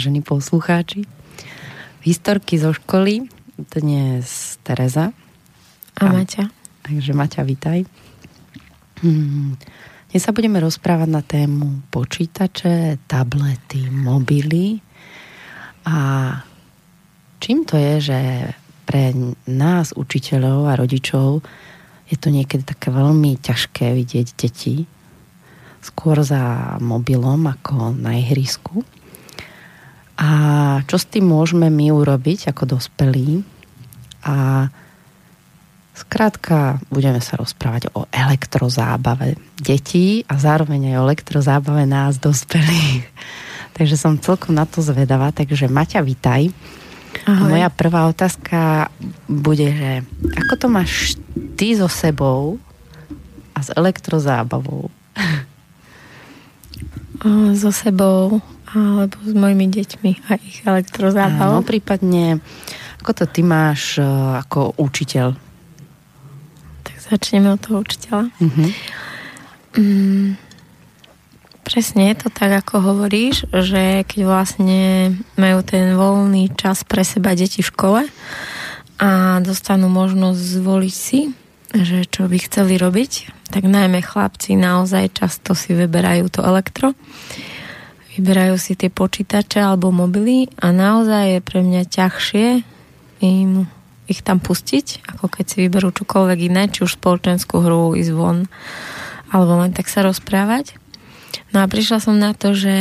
Vážení poslucháči. Historky zo školy, dnes Tereza. A, a Maťa. Takže Maťa, vítaj. Hmm. Dnes sa budeme rozprávať na tému počítače, tablety, mobily. A čím to je, že pre nás, učiteľov a rodičov, je to niekedy také veľmi ťažké vidieť deti skôr za mobilom ako na ihrisku. A čo s tým môžeme my urobiť ako dospelí? A skrátka budeme sa rozprávať o elektrozábave detí a zároveň aj o elektrozábave nás dospelých. Takže som celkom na to zvedavá. Takže Maťa, vítaj. Ahoj. Moja prvá otázka bude, že ako to máš ty so sebou a s elektrozábavou? So sebou alebo s mojimi deťmi a ich elektrozábavou. No, prípadne, ako to ty máš uh, ako učiteľ? Tak začneme od toho učiteľa. Uh-huh. Mm, presne je to tak, ako hovoríš, že keď vlastne majú ten voľný čas pre seba deti v škole a dostanú možnosť zvoliť si, že čo by chceli robiť, tak najmä chlapci naozaj často si vyberajú to elektro vyberajú si tie počítače alebo mobily a naozaj je pre mňa ťažšie im ich tam pustiť, ako keď si vyberú čokoľvek iné, či už spoločenskú hru, ísť von, alebo len tak sa rozprávať. No a prišla som na to, že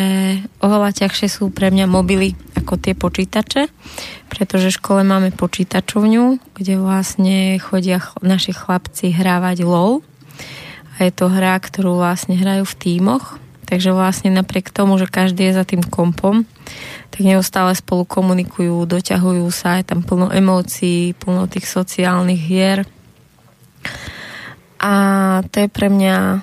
oveľa ťažšie sú pre mňa mobily ako tie počítače, pretože v škole máme počítačovňu, kde vlastne chodia naši chlapci hrávať LOL. A je to hra, ktorú vlastne hrajú v tímoch, Takže vlastne napriek tomu, že každý je za tým kompom, tak neustále spolu komunikujú, doťahujú sa, je tam plno emócií, plno tých sociálnych hier. A to je pre mňa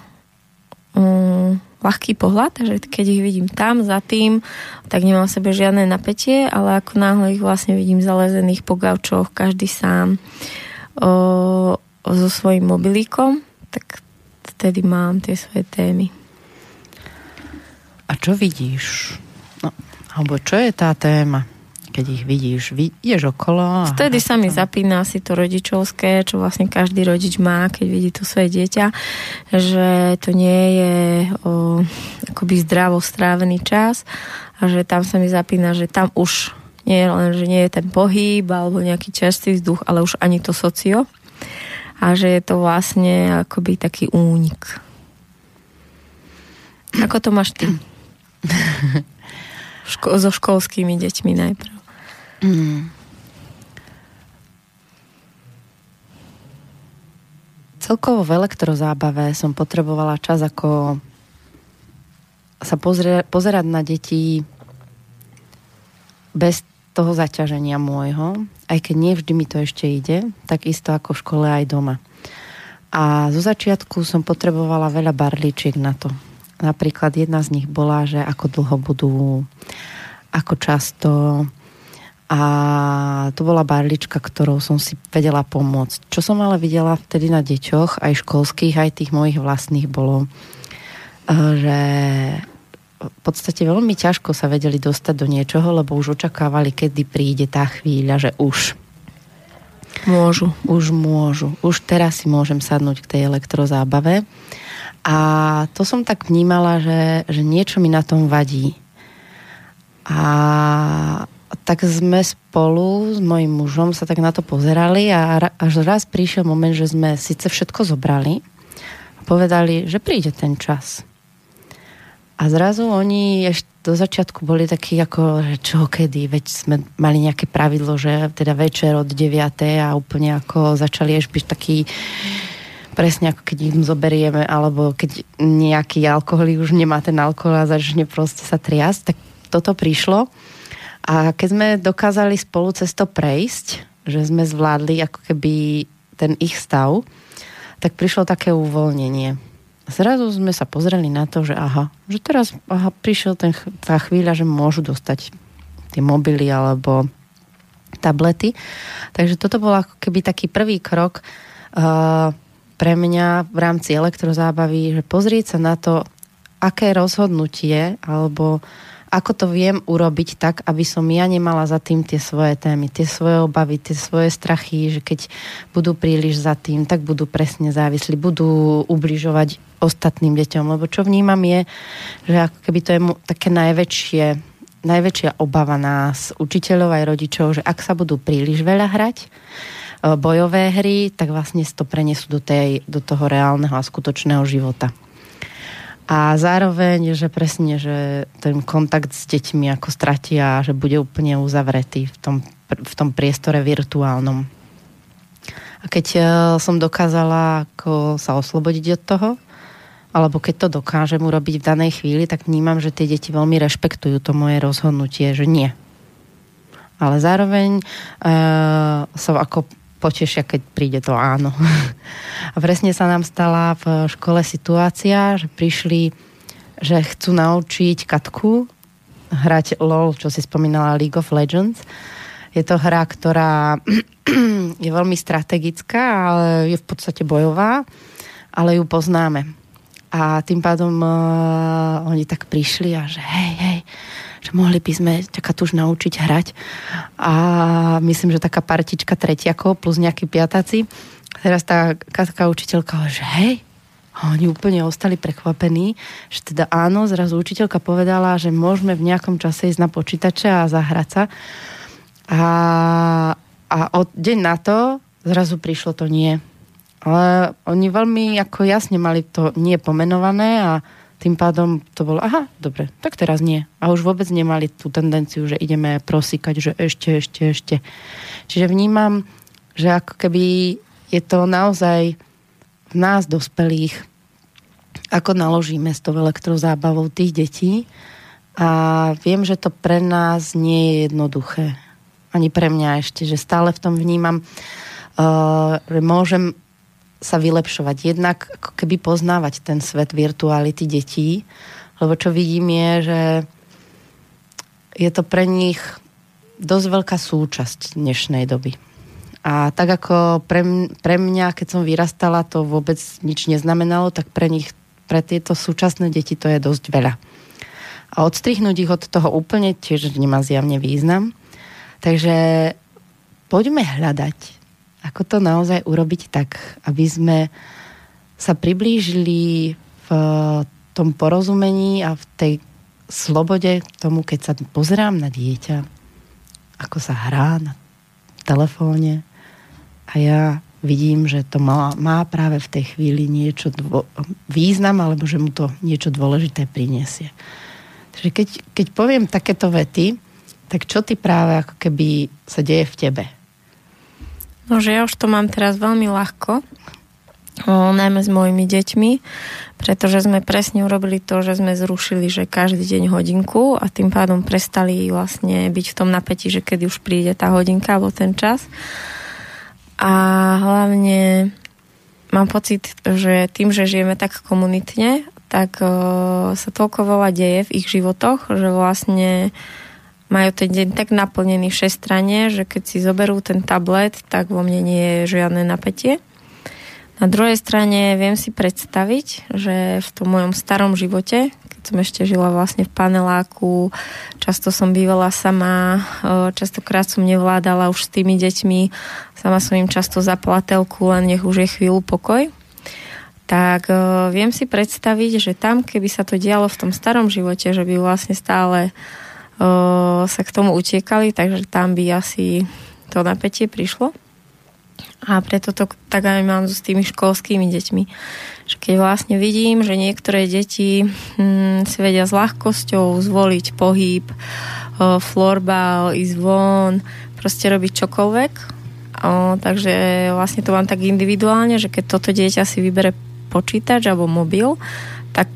um, ľahký pohľad, že keď ich vidím tam, za tým, tak nemám sebe žiadne napätie, ale ako náhle ich vlastne vidím zalezených po gaučoch, každý sám o, so svojím mobilíkom, tak vtedy mám tie svoje témy. A čo vidíš? No, alebo čo je tá téma? Keď ich vidíš, ideš okolo. A... Vtedy sa mi zapína si to rodičovské, čo vlastne každý rodič má, keď vidí to svoje dieťa, že to nie je o, akoby zdravo strávený čas a že tam sa mi zapína, že tam už nie je len, že nie je ten pohyb alebo nejaký čerstvý vzduch, ale už ani to socio a že je to vlastne akoby taký únik. Ako to máš ty? Ško- so školskými deťmi najprv. Mm. Celkovo v elektrozábave som potrebovala čas ako sa pozrie, pozerať na deti bez toho zaťaženia môjho, aj keď nie vždy mi to ešte ide, tak isto ako v škole aj doma. A zo začiatku som potrebovala veľa barličiek na to, Napríklad jedna z nich bola, že ako dlho budú, ako často. A to bola barlička, ktorou som si vedela pomôcť. Čo som ale videla vtedy na deťoch, aj školských, aj tých mojich vlastných, bolo, eh, že v podstate veľmi ťažko sa vedeli dostať do niečoho, lebo už očakávali, kedy príde tá chvíľa, že už. Môžu. Už môžu. Už teraz si môžem sadnúť k tej elektrozábave. A to som tak vnímala, že, že niečo mi na tom vadí. A tak sme spolu s mojim mužom sa tak na to pozerali a až raz prišiel moment, že sme síce všetko zobrali a povedali, že príde ten čas. A zrazu oni ešte do začiatku boli takí ako, že čo kedy, veď sme mali nejaké pravidlo, že teda večer od 9. a úplne ako začali až byť taký presne ako keď im zoberieme, alebo keď nejaký alkohol už nemá ten alkohol a začne proste sa triasť, tak toto prišlo. A keď sme dokázali spolu cez prejsť, že sme zvládli ako keby ten ich stav, tak prišlo také uvoľnenie. Zrazu sme sa pozreli na to, že aha, že teraz aha, prišiel ten, tá chvíľa, že môžu dostať tie mobily alebo tablety. Takže toto bol ako keby taký prvý krok uh, pre mňa v rámci elektrozábavy, že pozrieť sa na to, aké rozhodnutie alebo ako to viem urobiť tak, aby som ja nemala za tým tie svoje témy, tie svoje obavy, tie svoje strachy, že keď budú príliš za tým, tak budú presne závislí, budú ubližovať ostatným deťom, lebo čo vnímam je, že ako keby to je také najväčšie, najväčšia obava nás, učiteľov aj rodičov, že ak sa budú príliš veľa hrať, bojové hry, tak vlastne to prenesú do, tej, do toho reálneho a skutočného života. A zároveň, že presne, že ten kontakt s deťmi ako stratia, že bude úplne uzavretý v tom, v tom priestore virtuálnom. A keď e, som dokázala ako sa oslobodiť od toho, alebo keď to dokážem urobiť v danej chvíli, tak vnímam, že tie deti veľmi rešpektujú to moje rozhodnutie, že nie. Ale zároveň uh, som ako potešia, keď príde to áno. A presne sa nám stala v škole situácia, že prišli, že chcú naučiť Katku hrať LOL, čo si spomínala League of Legends. Je to hra, ktorá je veľmi strategická, ale je v podstate bojová, ale ju poznáme. A tým pádom uh, oni tak prišli a že hej, hej, že mohli by sme ťa už naučiť hrať. A myslím, že taká partička tretiakov plus nejakí piataci. Teraz tá Katka učiteľka, že hej, a oni úplne ostali prekvapení, že teda áno, zrazu učiteľka povedala, že môžeme v nejakom čase ísť na počítače a zahrať sa. A, a od deň na to zrazu prišlo to nie. Ale oni veľmi ako jasne mali to nie pomenované a tým pádom to bolo, aha, dobre, tak teraz nie. A už vôbec nemali tú tendenciu, že ideme prosíkať, že ešte, ešte, ešte. Čiže vnímam, že ako keby je to naozaj v nás dospelých, ako naložíme s tou elektrozábavou tých detí. A viem, že to pre nás nie je jednoduché. Ani pre mňa ešte, že stále v tom vnímam, uh, že môžem sa vylepšovať. Jednak ako keby poznávať ten svet virtuality detí, lebo čo vidím je, že je to pre nich dosť veľká súčasť dnešnej doby. A tak ako pre, pre mňa, keď som vyrastala, to vôbec nič neznamenalo, tak pre nich, pre tieto súčasné deti to je dosť veľa. A odstrihnúť ich od toho úplne tiež nemá zjavne význam. Takže poďme hľadať ako to naozaj urobiť tak, aby sme sa priblížili v tom porozumení a v tej slobode tomu, keď sa pozerám na dieťa, ako sa hrá na telefóne a ja vidím, že to má, má práve v tej chvíli niečo dvo, význam, alebo že mu to niečo dôležité prinesie. Takže keď, keď poviem takéto vety, tak čo ty práve ako keby sa deje v tebe? No, že ja už to mám teraz veľmi ľahko, o, najmä s mojimi deťmi, pretože sme presne urobili to, že sme zrušili, že každý deň hodinku a tým pádom prestali vlastne byť v tom napätí, že kedy už príde tá hodinka alebo ten čas. A hlavne mám pocit, že tým, že žijeme tak komunitne, tak o, sa toľko veľa deje v ich životoch, že vlastne majú ten deň tak naplnený všestranne, že keď si zoberú ten tablet, tak vo mne nie je žiadne napätie. Na druhej strane viem si predstaviť, že v tom mojom starom živote, keď som ešte žila vlastne v paneláku, často som bývala sama, častokrát som nevládala už s tými deťmi, sama som im často zapala telku, len nech už je chvíľu pokoj tak viem si predstaviť, že tam, keby sa to dialo v tom starom živote, že by vlastne stále sa k tomu utiekali, takže tam by asi to napätie prišlo. A preto to tak aj mám s tými školskými deťmi. Že keď vlastne vidím, že niektoré deti hm, si vedia s ľahkosťou zvoliť pohyb, florbal, ísť von, proste robiť čokoľvek. O, takže vlastne to mám tak individuálne, že keď toto dieťa si vybere počítač alebo mobil, tak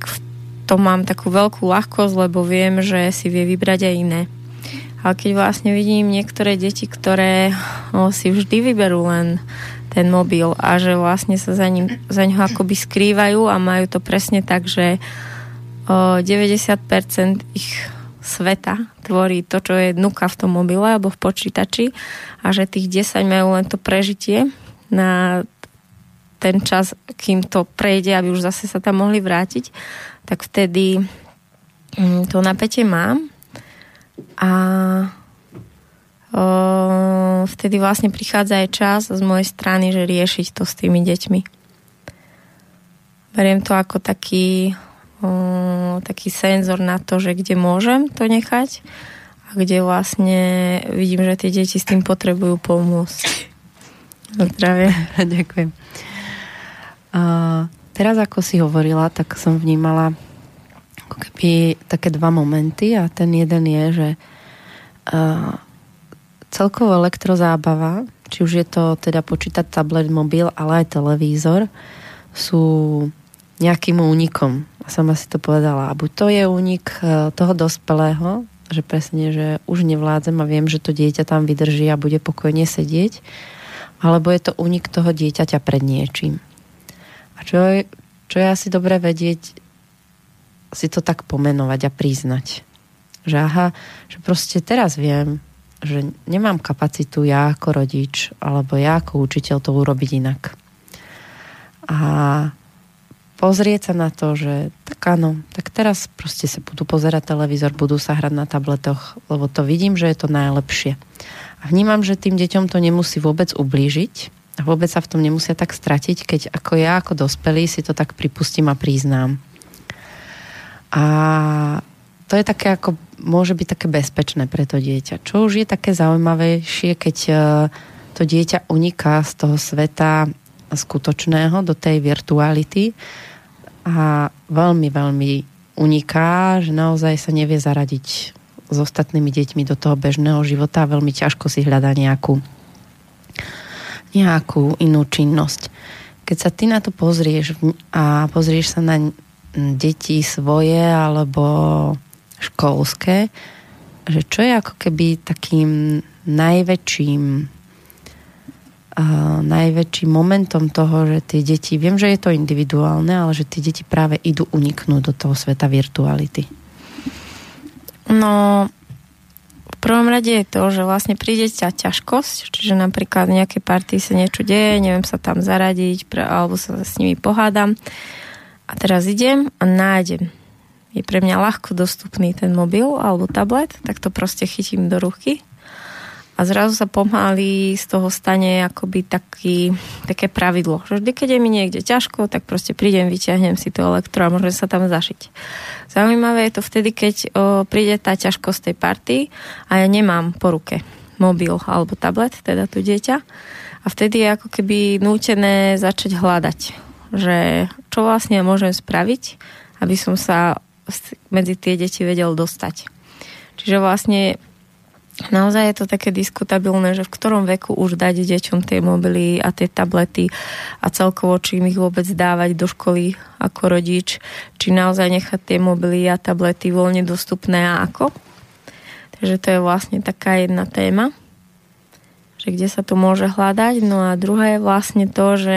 to mám takú veľkú ľahkosť, lebo viem, že si vie vybrať aj iné. Ale keď vlastne vidím niektoré deti, ktoré o, si vždy vyberú len ten mobil a že vlastne sa za, ním, za ňoho akoby skrývajú a majú to presne tak, že o, 90% ich sveta tvorí to, čo je nuka v tom mobile alebo v počítači a že tých 10 majú len to prežitie na ten čas, kým to prejde, aby už zase sa tam mohli vrátiť, tak vtedy mm, to napätie mám a vtedy vlastne prichádza aj čas z mojej strany, že riešiť to s tými deťmi. Beriem to ako taký, taký senzor na to, že kde môžem to nechať a kde vlastne vidím, že tie deti s tým potrebujú pomôcť. Zdravie. Ďakujem. Uh, teraz, ako si hovorila, tak som vnímala ako keby také dva momenty a ten jeden je, že uh, celkovo elektrozábava, či už je to teda počítať tablet, mobil, ale aj televízor, sú nejakým únikom. A sama si to povedala. A buď to je únik uh, toho dospelého, že presne, že už nevládzem a viem, že to dieťa tam vydrží a bude pokojne sedieť, alebo je to únik toho dieťaťa pred niečím. A čo je, čo je asi dobré vedieť, si to tak pomenovať a priznať. Že aha, že proste teraz viem, že nemám kapacitu ja ako rodič alebo ja ako učiteľ to urobiť inak. A pozrieť sa na to, že tak áno, tak teraz proste sa budú pozerať televízor, budú sa hrať na tabletoch, lebo to vidím, že je to najlepšie. A vnímam, že tým deťom to nemusí vôbec ublížiť a vôbec sa v tom nemusia tak stratiť, keď ako ja, ako dospelý si to tak pripustím a priznám. A to je také ako, môže byť také bezpečné pre to dieťa. Čo už je také zaujímavejšie, keď e, to dieťa uniká z toho sveta skutočného do tej virtuality a veľmi, veľmi uniká, že naozaj sa nevie zaradiť s ostatnými deťmi do toho bežného života a veľmi ťažko si hľadá nejakú nejakú inú činnosť. Keď sa ty na to pozrieš a pozrieš sa na deti svoje alebo školské, že čo je ako keby takým najväčším uh, najväčším momentom toho, že tie deti, viem, že je to individuálne, ale že tie deti práve idú uniknúť do toho sveta virtuality. No, prvom rade je to, že vlastne príde ťa ťažkosť, čiže napríklad v nejakej partii sa niečo deje, neviem sa tam zaradiť, alebo sa s nimi pohádam. A teraz idem a nájdem. Je pre mňa ľahko dostupný ten mobil alebo tablet, tak to proste chytím do ruky a zrazu sa pomaly z toho stane akoby taký, také pravidlo, že vždy, keď je mi niekde ťažko, tak proste prídem, vyťahnem si to elektro a môžem sa tam zašiť. Zaujímavé je to vtedy, keď o, príde tá ťažkosť tej party a ja nemám po ruke mobil alebo tablet, teda tu dieťa a vtedy je ako keby nútené začať hľadať že čo vlastne môžem spraviť, aby som sa medzi tie deti vedel dostať. Čiže vlastne naozaj je to také diskutabilné, že v ktorom veku už dať deťom tie mobily a tie tablety a celkovo, či im ich vôbec dávať do školy ako rodič, či naozaj nechať tie mobily a tablety voľne dostupné a ako. Takže to je vlastne taká jedna téma, že kde sa to môže hľadať. No a druhé je vlastne to, že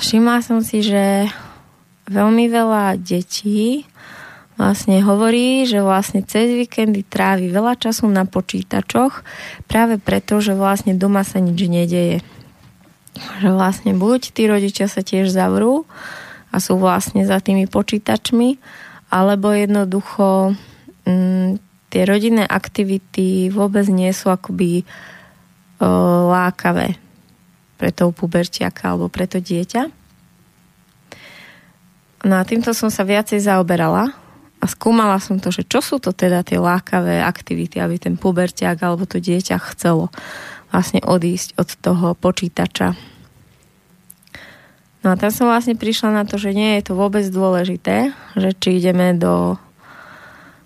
Všimla som si, že veľmi veľa detí vlastne hovorí, že vlastne cez víkendy trávi veľa času na počítačoch práve preto, že vlastne doma sa nič nedeje. Že vlastne buď tí rodičia sa tiež zavrú a sú vlastne za tými počítačmi, alebo jednoducho m, mm, tie rodinné aktivity vôbec nie sú akoby o, lákavé pre toho pubertiaka alebo pre to dieťa. No a týmto som sa viacej zaoberala a skúmala som to, že čo sú to teda tie lákavé aktivity, aby ten puberťák alebo to dieťa chcelo vlastne odísť od toho počítača. No a tam som vlastne prišla na to, že nie je to vôbec dôležité, že či ideme do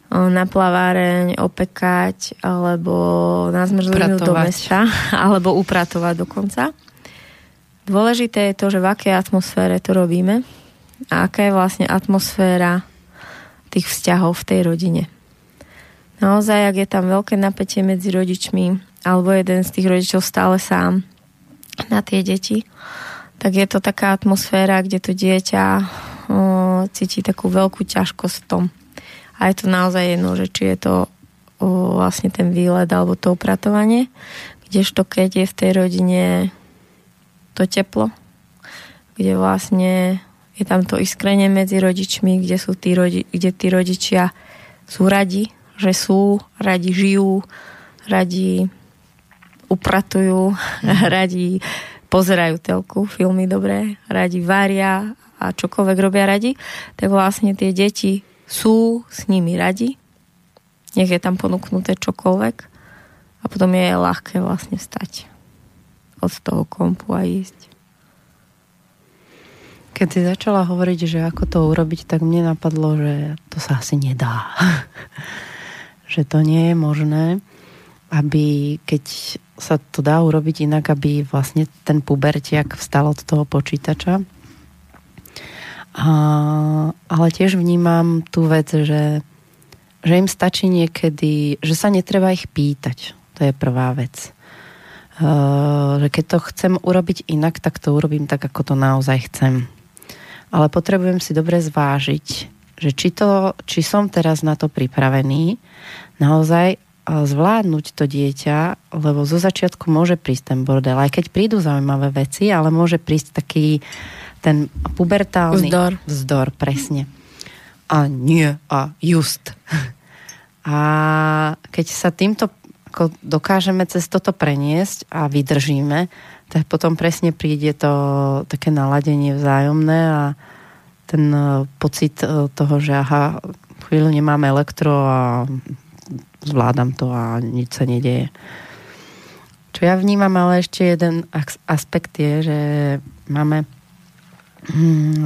na plaváreň, opekať alebo na zmrzlinu do mesta alebo upratovať dokonca. Dôležité je to, že v akej atmosfére to robíme a aká je vlastne atmosféra tých vzťahov v tej rodine. Naozaj, ak je tam veľké napätie medzi rodičmi alebo jeden z tých rodičov stále sám na tie deti, tak je to taká atmosféra, kde to dieťa o, cíti takú veľkú ťažkosť v tom. A je to naozaj jedno, že či je to o, vlastne ten výlet alebo to upratovanie, kdežto keď je v tej rodine to teplo, kde vlastne je tam to iskrenie medzi rodičmi, kde, sú tí rodi, kde tí rodičia sú radi, že sú, radi žijú, radi upratujú, mm. radi pozerajú telku, filmy dobré, radi varia a čokoľvek robia radi, tak vlastne tie deti sú s nimi radi, nech je tam ponúknuté čokoľvek a potom je ľahké vlastne stať od toho kompu a ísť. Keď si začala hovoriť, že ako to urobiť, tak mne napadlo, že to sa asi nedá. že to nie je možné, aby keď sa to dá urobiť inak, aby vlastne ten pubertiak vstal od toho počítača. A, ale tiež vnímam tú vec, že, že im stačí niekedy, že sa netreba ich pýtať. To je prvá vec. Uh, že keď to chcem urobiť inak, tak to urobím tak, ako to naozaj chcem ale potrebujem si dobre zvážiť, že či, to, či som teraz na to pripravený naozaj zvládnuť to dieťa, lebo zo začiatku môže prísť ten bordel, aj keď prídu zaujímavé veci, ale môže prísť taký ten pubertálny vzdor, vzdor presne. A nie, a just. A keď sa týmto ako dokážeme cez toto preniesť a vydržíme, tak potom presne príde to také naladenie vzájomné a ten e, pocit e, toho, že aha, chvíľu nemám elektro a zvládam to a nič sa nedeje. Čo ja vnímam, ale ešte jeden aspekt je, že máme hmm,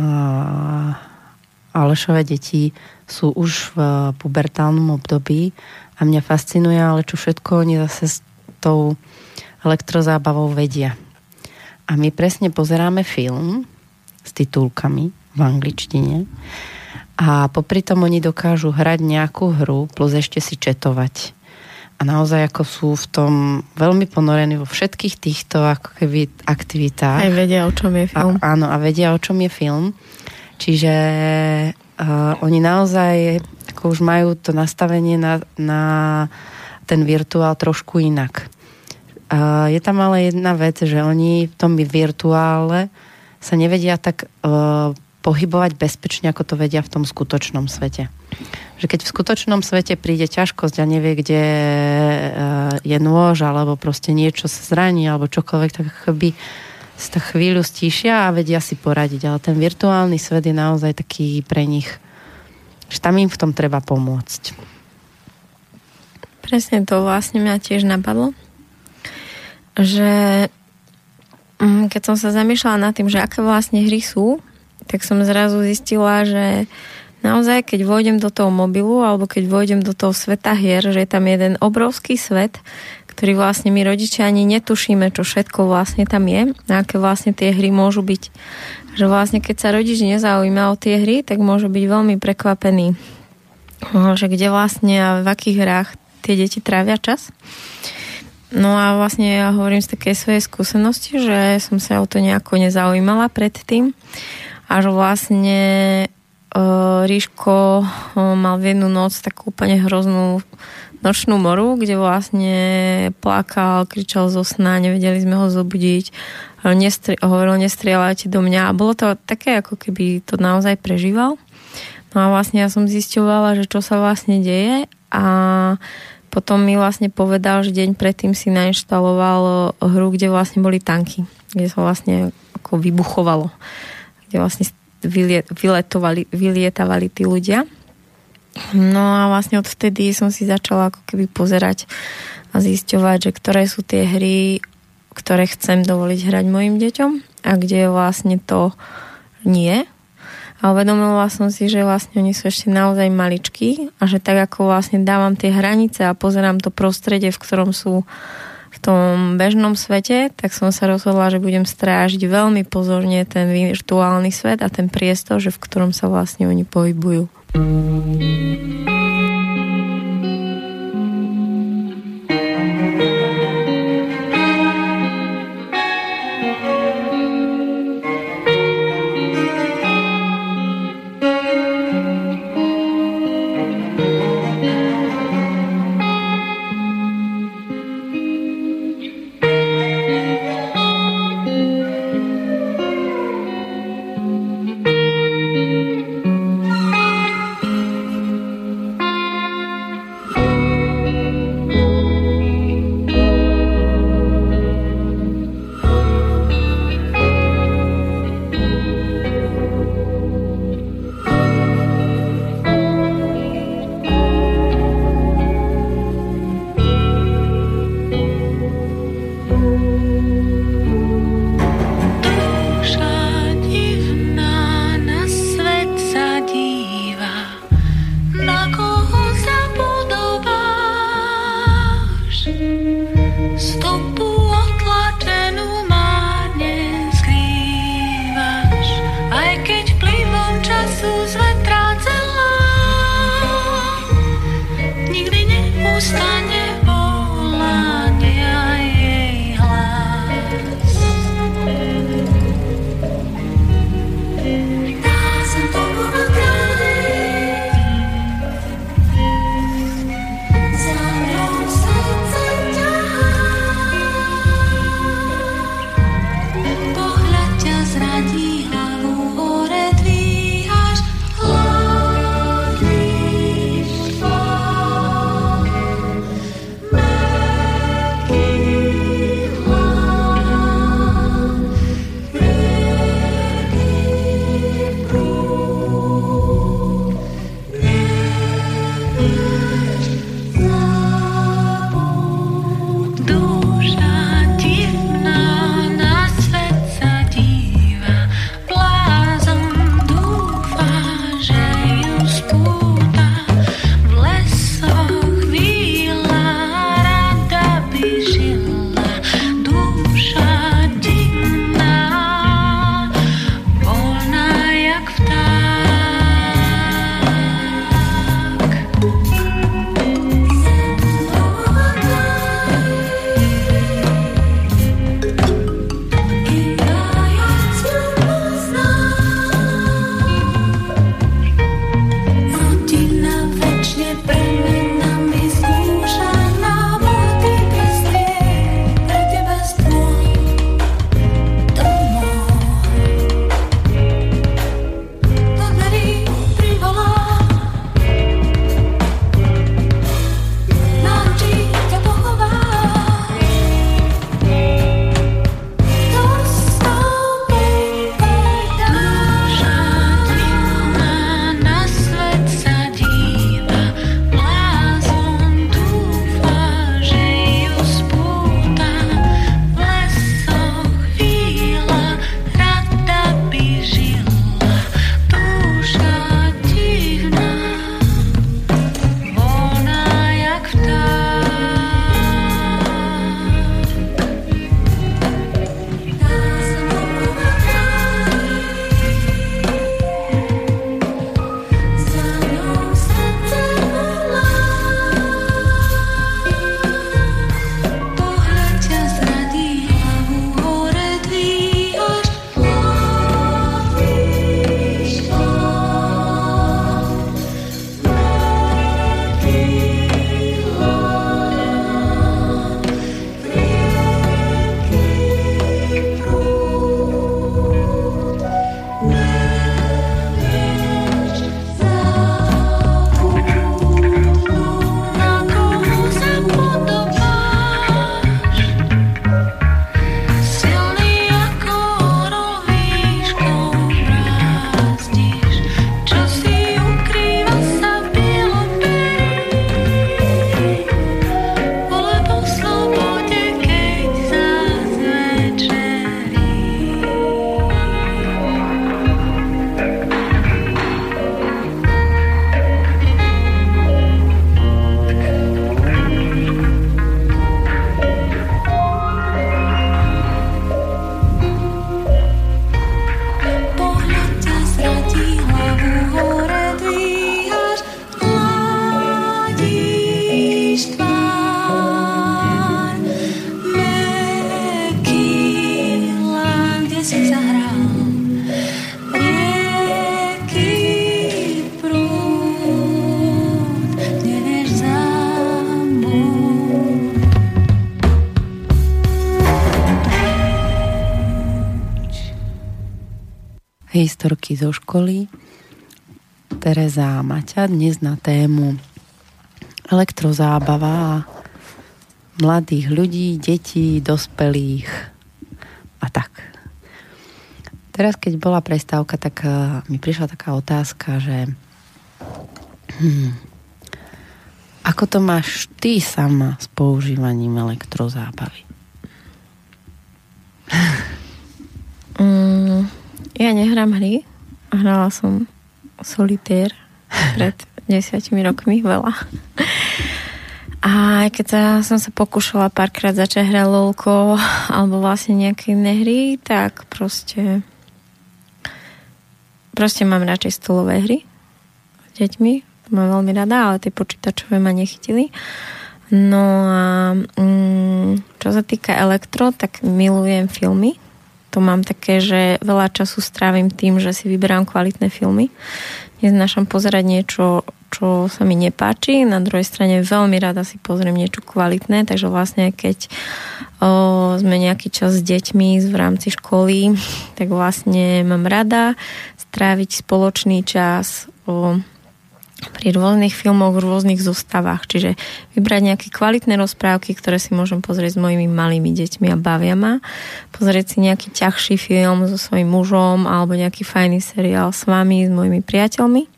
Alešové deti sú už v pubertálnom období a mňa fascinuje, ale čo všetko oni zase s tou elektrozábavou vedia. A my presne pozeráme film s titulkami v angličtine a popri tom oni dokážu hrať nejakú hru plus ešte si četovať. A naozaj ako sú v tom veľmi ponorení vo všetkých týchto ako keby aktivitách. Aj vedia, o čom je film. A, áno, a vedia, o čom je film. Čiže uh, oni naozaj ako už majú to nastavenie na, na ten virtuál trošku inak. Je tam ale jedna vec, že oni v tom virtuále sa nevedia tak uh, pohybovať bezpečne, ako to vedia v tom skutočnom svete. Že keď v skutočnom svete príde ťažkosť a nevie, kde uh, je nôž, alebo proste niečo sa zraní, alebo čokoľvek, tak akoby sa chvíľu stíšia a vedia si poradiť. Ale ten virtuálny svet je naozaj taký pre nich, že tam im v tom treba pomôcť. Presne to vlastne mňa tiež napadlo že mm, keď som sa zamýšľala nad tým, že aké vlastne hry sú, tak som zrazu zistila, že naozaj, keď vojdem do toho mobilu alebo keď vojdem do toho sveta hier, že je tam jeden obrovský svet, ktorý vlastne my rodičia ani netušíme, čo všetko vlastne tam je aké vlastne tie hry môžu byť. Že vlastne keď sa rodič nezaujíma o tie hry, tak môže byť veľmi prekvapený, že kde vlastne a v akých hrách tie deti trávia čas. No a vlastne ja hovorím z takej svojej skúsenosti, že som sa o to nejako nezaujímala predtým a že vlastne uh, Ríško uh, mal v jednu noc takú úplne hroznú nočnú moru, kde vlastne plakal, kričal zo sna, nevedeli sme ho zobudiť, nestri- hovoril nestrieľajte do mňa a bolo to také, ako keby to naozaj prežíval. No a vlastne ja som zisťovala, že čo sa vlastne deje a potom mi vlastne povedal, že deň predtým si nainštaloval hru, kde vlastne boli tanky, kde sa vlastne ako vybuchovalo, kde vlastne vyletovali, vylietavali tí ľudia. No a vlastne odvtedy som si začala ako keby pozerať a zisťovať, že ktoré sú tie hry, ktoré chcem dovoliť hrať mojim deťom a kde vlastne to nie. A uvedomila som si, že vlastne oni sú ešte naozaj maličkí a že tak ako vlastne dávam tie hranice a pozerám to prostredie, v ktorom sú v tom bežnom svete, tak som sa rozhodla, že budem strážiť veľmi pozorne ten virtuálny svet a ten priestor, že v ktorom sa vlastne oni pohybujú. Školy. Tereza Maťa dnes na tému elektrozábava mladých ľudí, detí, dospelých a tak. Teraz, keď bola prestávka, tak uh, mi prišla taká otázka, že hmm, ako to máš ty sama s používaním elektrozábavy? Mm, ja nehrám hry. Hrala som solitér pred desiatimi rokmi veľa. A keď sa, som sa pokúšala párkrát začať hrať lolko alebo vlastne nejaké iné hry, tak proste proste mám radšej stolové hry s deťmi. To mám veľmi rada, ale tie počítačové ma nechytili. No a mm, čo sa týka elektro, tak milujem filmy to mám také, že veľa času strávim tým, že si vyberám kvalitné filmy. Neznášam pozerať niečo, čo sa mi nepáči. Na druhej strane veľmi rada si pozriem niečo kvalitné, takže vlastne keď o, sme nejaký čas s deťmi v rámci školy, tak vlastne mám rada stráviť spoločný čas o, pri rôznych filmoch, v rôznych zostavách. Čiže vybrať nejaké kvalitné rozprávky, ktoré si môžem pozrieť s mojimi malými deťmi a bavia ma. Pozrieť si nejaký ťažší film so svojím mužom alebo nejaký fajný seriál s vami, s mojimi priateľmi.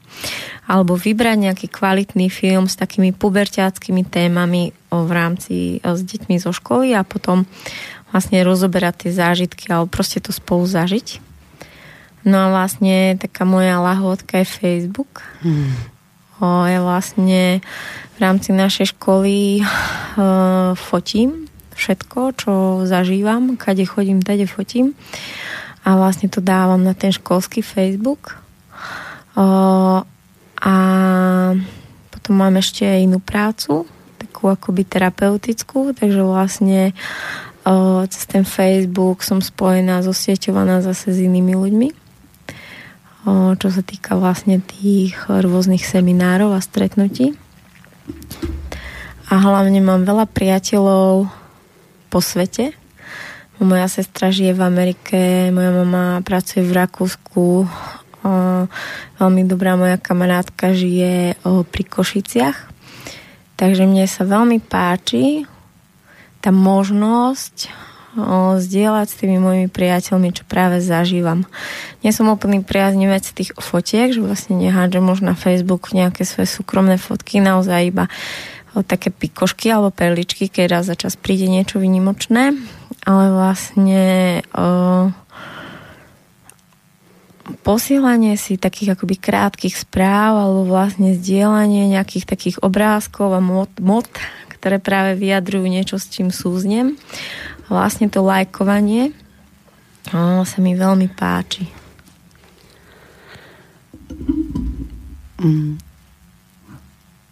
Alebo vybrať nejaký kvalitný film s takými puberťáckými témami v rámci s deťmi zo školy a potom vlastne rozoberať tie zážitky alebo proste to spolu zažiť. No a vlastne taká moja lahodka je Facebook. Hmm ja vlastne v rámci našej školy fotím všetko, čo zažívam, kade chodím, tade fotím a vlastne to dávam na ten školský Facebook. A potom mám ešte inú prácu, takú akoby terapeutickú, takže vlastne cez ten Facebook som spojená, zosieťovaná zase s inými ľuďmi čo sa týka vlastne tých rôznych seminárov a stretnutí. A hlavne mám veľa priateľov po svete. Moja sestra žije v Amerike, moja mama pracuje v Rakúsku, veľmi dobrá moja kamarátka žije pri Košiciach. Takže mne sa veľmi páči tá možnosť o, zdieľať s tými mojimi priateľmi, čo práve zažívam. Nie som úplný priaznivec tých fotiek, že vlastne nehádžem možno na Facebook nejaké svoje súkromné fotky, naozaj iba o, také pikošky alebo perličky, keď raz za čas príde niečo vynimočné, ale vlastne o, posielanie si takých akoby krátkých správ alebo vlastne zdieľanie nejakých takých obrázkov a mod, mod ktoré práve vyjadrujú niečo, s čím súznem vlastne to lajkovanie o, sa mi veľmi páči. Mm.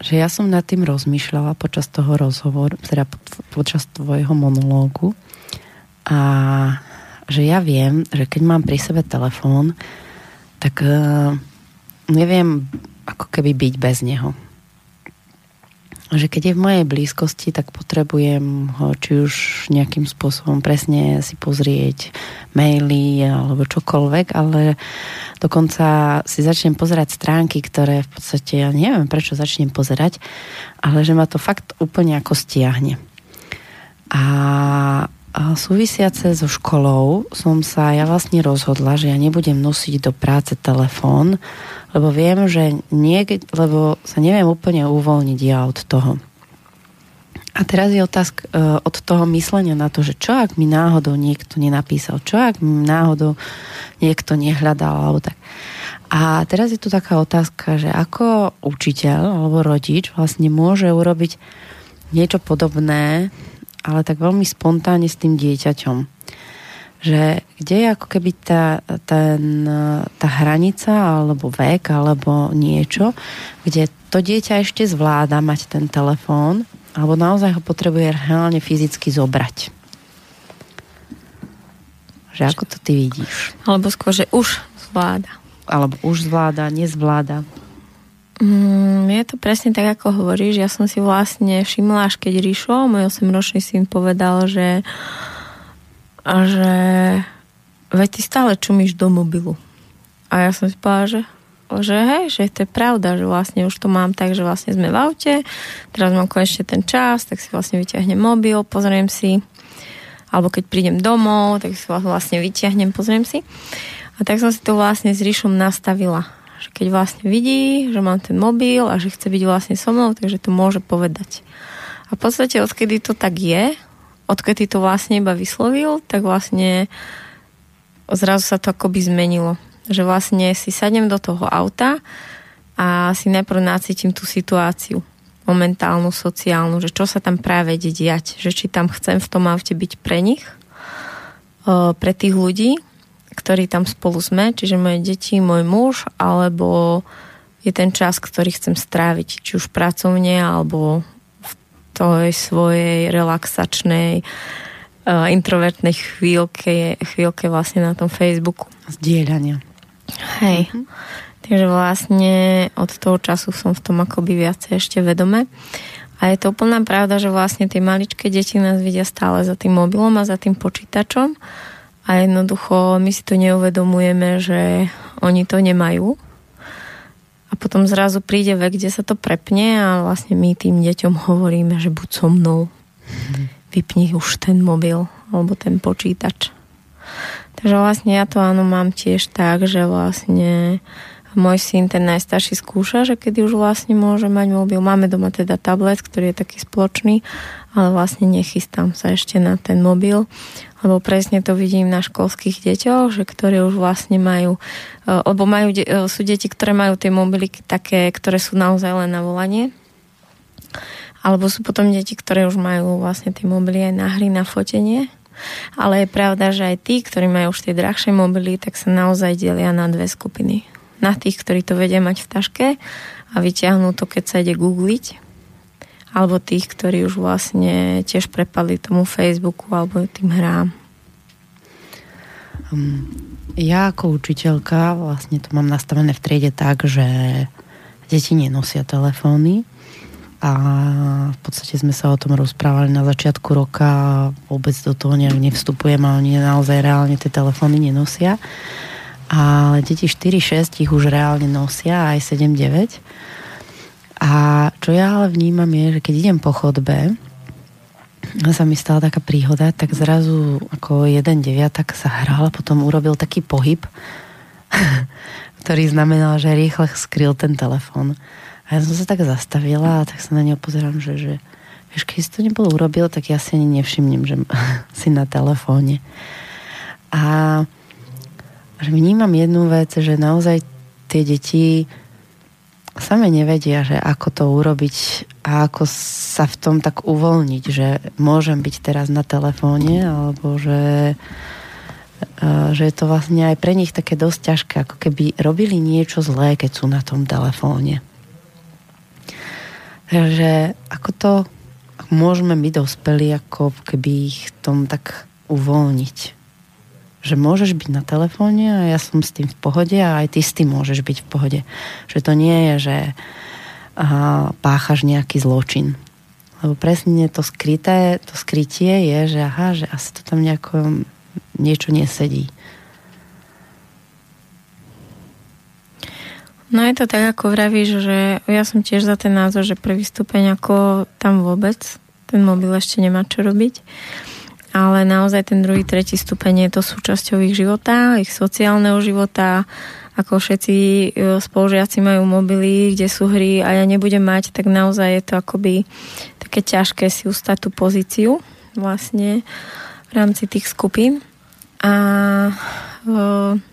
Že ja som nad tým rozmýšľala počas toho rozhovoru, teda počas tvojho monológu a že ja viem, že keď mám pri sebe telefón, tak uh, neviem ako keby byť bez neho že keď je v mojej blízkosti, tak potrebujem ho či už nejakým spôsobom presne si pozrieť maily alebo čokoľvek, ale dokonca si začnem pozerať stránky, ktoré v podstate ja neviem prečo začnem pozerať, ale že ma to fakt úplne ako stiahne. A súvisiace so školou som sa ja vlastne rozhodla, že ja nebudem nosiť do práce telefón, lebo viem, že niek- lebo sa neviem úplne uvoľniť ja od toho. A teraz je otázka uh, od toho myslenia na to, že čo ak mi náhodou niekto nenapísal, čo ak mi náhodou niekto nehľadal, alebo tak. A teraz je tu taká otázka, že ako učiteľ alebo rodič vlastne môže urobiť niečo podobné ale tak veľmi spontánne s tým dieťaťom. Že kde je ako keby tá, ten, tá hranica alebo vek alebo niečo, kde to dieťa ešte zvláda mať ten telefón alebo naozaj ho potrebuje reálne fyzicky zobrať. Že ako to ty vidíš? Alebo skôr, že už zvláda. Alebo už zvláda, nezvláda. Mm, je to presne tak, ako hovoríš. Ja som si vlastne všimla, až keď Rišo, môj 8-ročný syn, povedal, že, že veď ty stále čumíš do mobilu. A ja som si povedala, že že hej, že to je pravda, že vlastne už to mám tak, že vlastne sme v aute, teraz mám konečne ten čas, tak si vlastne vyťahnem mobil, pozriem si, alebo keď prídem domov, tak si vlastne vyťahnem, pozriem si. A tak som si to vlastne s Ríšom nastavila, že keď vlastne vidí, že mám ten mobil a že chce byť vlastne so mnou, takže to môže povedať. A v podstate odkedy to tak je, odkedy to vlastne iba vyslovil, tak vlastne zrazu sa to akoby zmenilo že vlastne si sadnem do toho auta a si najprv nacítim tú situáciu momentálnu, sociálnu, že čo sa tam práve ide že či tam chcem v tom aute byť pre nich, pre tých ľudí, ktorí tam spolu sme, čiže moje deti, môj muž, alebo je ten čas, ktorý chcem stráviť, či už pracovne, alebo v tej svojej relaxačnej introvertnej chvíľke, chvíľke vlastne na tom Facebooku. Zdieľania. Hej. Mm-hmm. Takže vlastne od toho času som v tom akoby viacej ešte vedome. A je to úplná pravda, že vlastne tie maličké deti nás vidia stále za tým mobilom a za tým počítačom a jednoducho my si to neuvedomujeme, že oni to nemajú. A potom zrazu príde vek, kde sa to prepne a vlastne my tým deťom hovoríme, že buď so mnou, vypni už ten mobil alebo ten počítač. Takže vlastne ja to áno mám tiež tak, že vlastne môj syn, ten najstarší, skúša, že kedy už vlastne môže mať mobil. Máme doma teda tablet, ktorý je taký spoločný, ale vlastne nechystám sa ešte na ten mobil, lebo presne to vidím na školských deťoch, že ktoré už vlastne majú, e, lebo majú, e, sú deti, ktoré majú tie mobily také, ktoré sú naozaj len na volanie, alebo sú potom deti, ktoré už majú vlastne tie mobily aj na hry, na fotenie. Ale je pravda, že aj tí, ktorí majú už tie drahšie mobily, tak sa naozaj delia na dve skupiny. Na tých, ktorí to vedia mať v taške a vyťahnú to, keď sa ide googliť, alebo tých, ktorí už vlastne tiež prepali tomu Facebooku alebo tým hrám. Um, ja ako učiteľka vlastne to mám nastavené v triede tak, že deti nenosia telefóny, a v podstate sme sa o tom rozprávali na začiatku roka vôbec do toho nejak nevstupujem a oni naozaj reálne tie telefóny nenosia. Ale deti 4-6 ich už reálne nosia, aj 7-9. A čo ja ale vnímam je, že keď idem po chodbe, sa mi stala taká príhoda, tak zrazu ako jeden deviatak sa hral potom urobil taký pohyb, ktorý znamenal, že rýchle skryl ten telefón. A ja som sa tak zastavila a tak sa na neho pozerám, že, že vieš, keď si to nebolo urobil, tak ja si ani nevšimnem, že si na telefóne. A že vnímam jednu vec, že naozaj tie deti same nevedia, že ako to urobiť a ako sa v tom tak uvoľniť, že môžem byť teraz na telefóne, alebo že, že je to vlastne aj pre nich také dosť ťažké, ako keby robili niečo zlé, keď sú na tom telefóne že ako to môžeme my dospeli, ako keby ich tom tak uvoľniť. Že môžeš byť na telefóne a ja som s tým v pohode a aj ty s tým môžeš byť v pohode. Že to nie je, že aha, páchaš nejaký zločin. Lebo presne to skryté, to skrytie je, že aha, že asi to tam nejako niečo nesedí. No je to tak, ako vravíš, že ja som tiež za ten názor, že prvý stupeň ako tam vôbec ten mobil ešte nemá čo robiť. Ale naozaj ten druhý, tretí stupeň je to súčasťou ich života, ich sociálneho života, ako všetci e, spolužiaci majú mobily, kde sú hry a ja nebudem mať, tak naozaj je to akoby také ťažké si ustať tú pozíciu vlastne v rámci tých skupín. A e,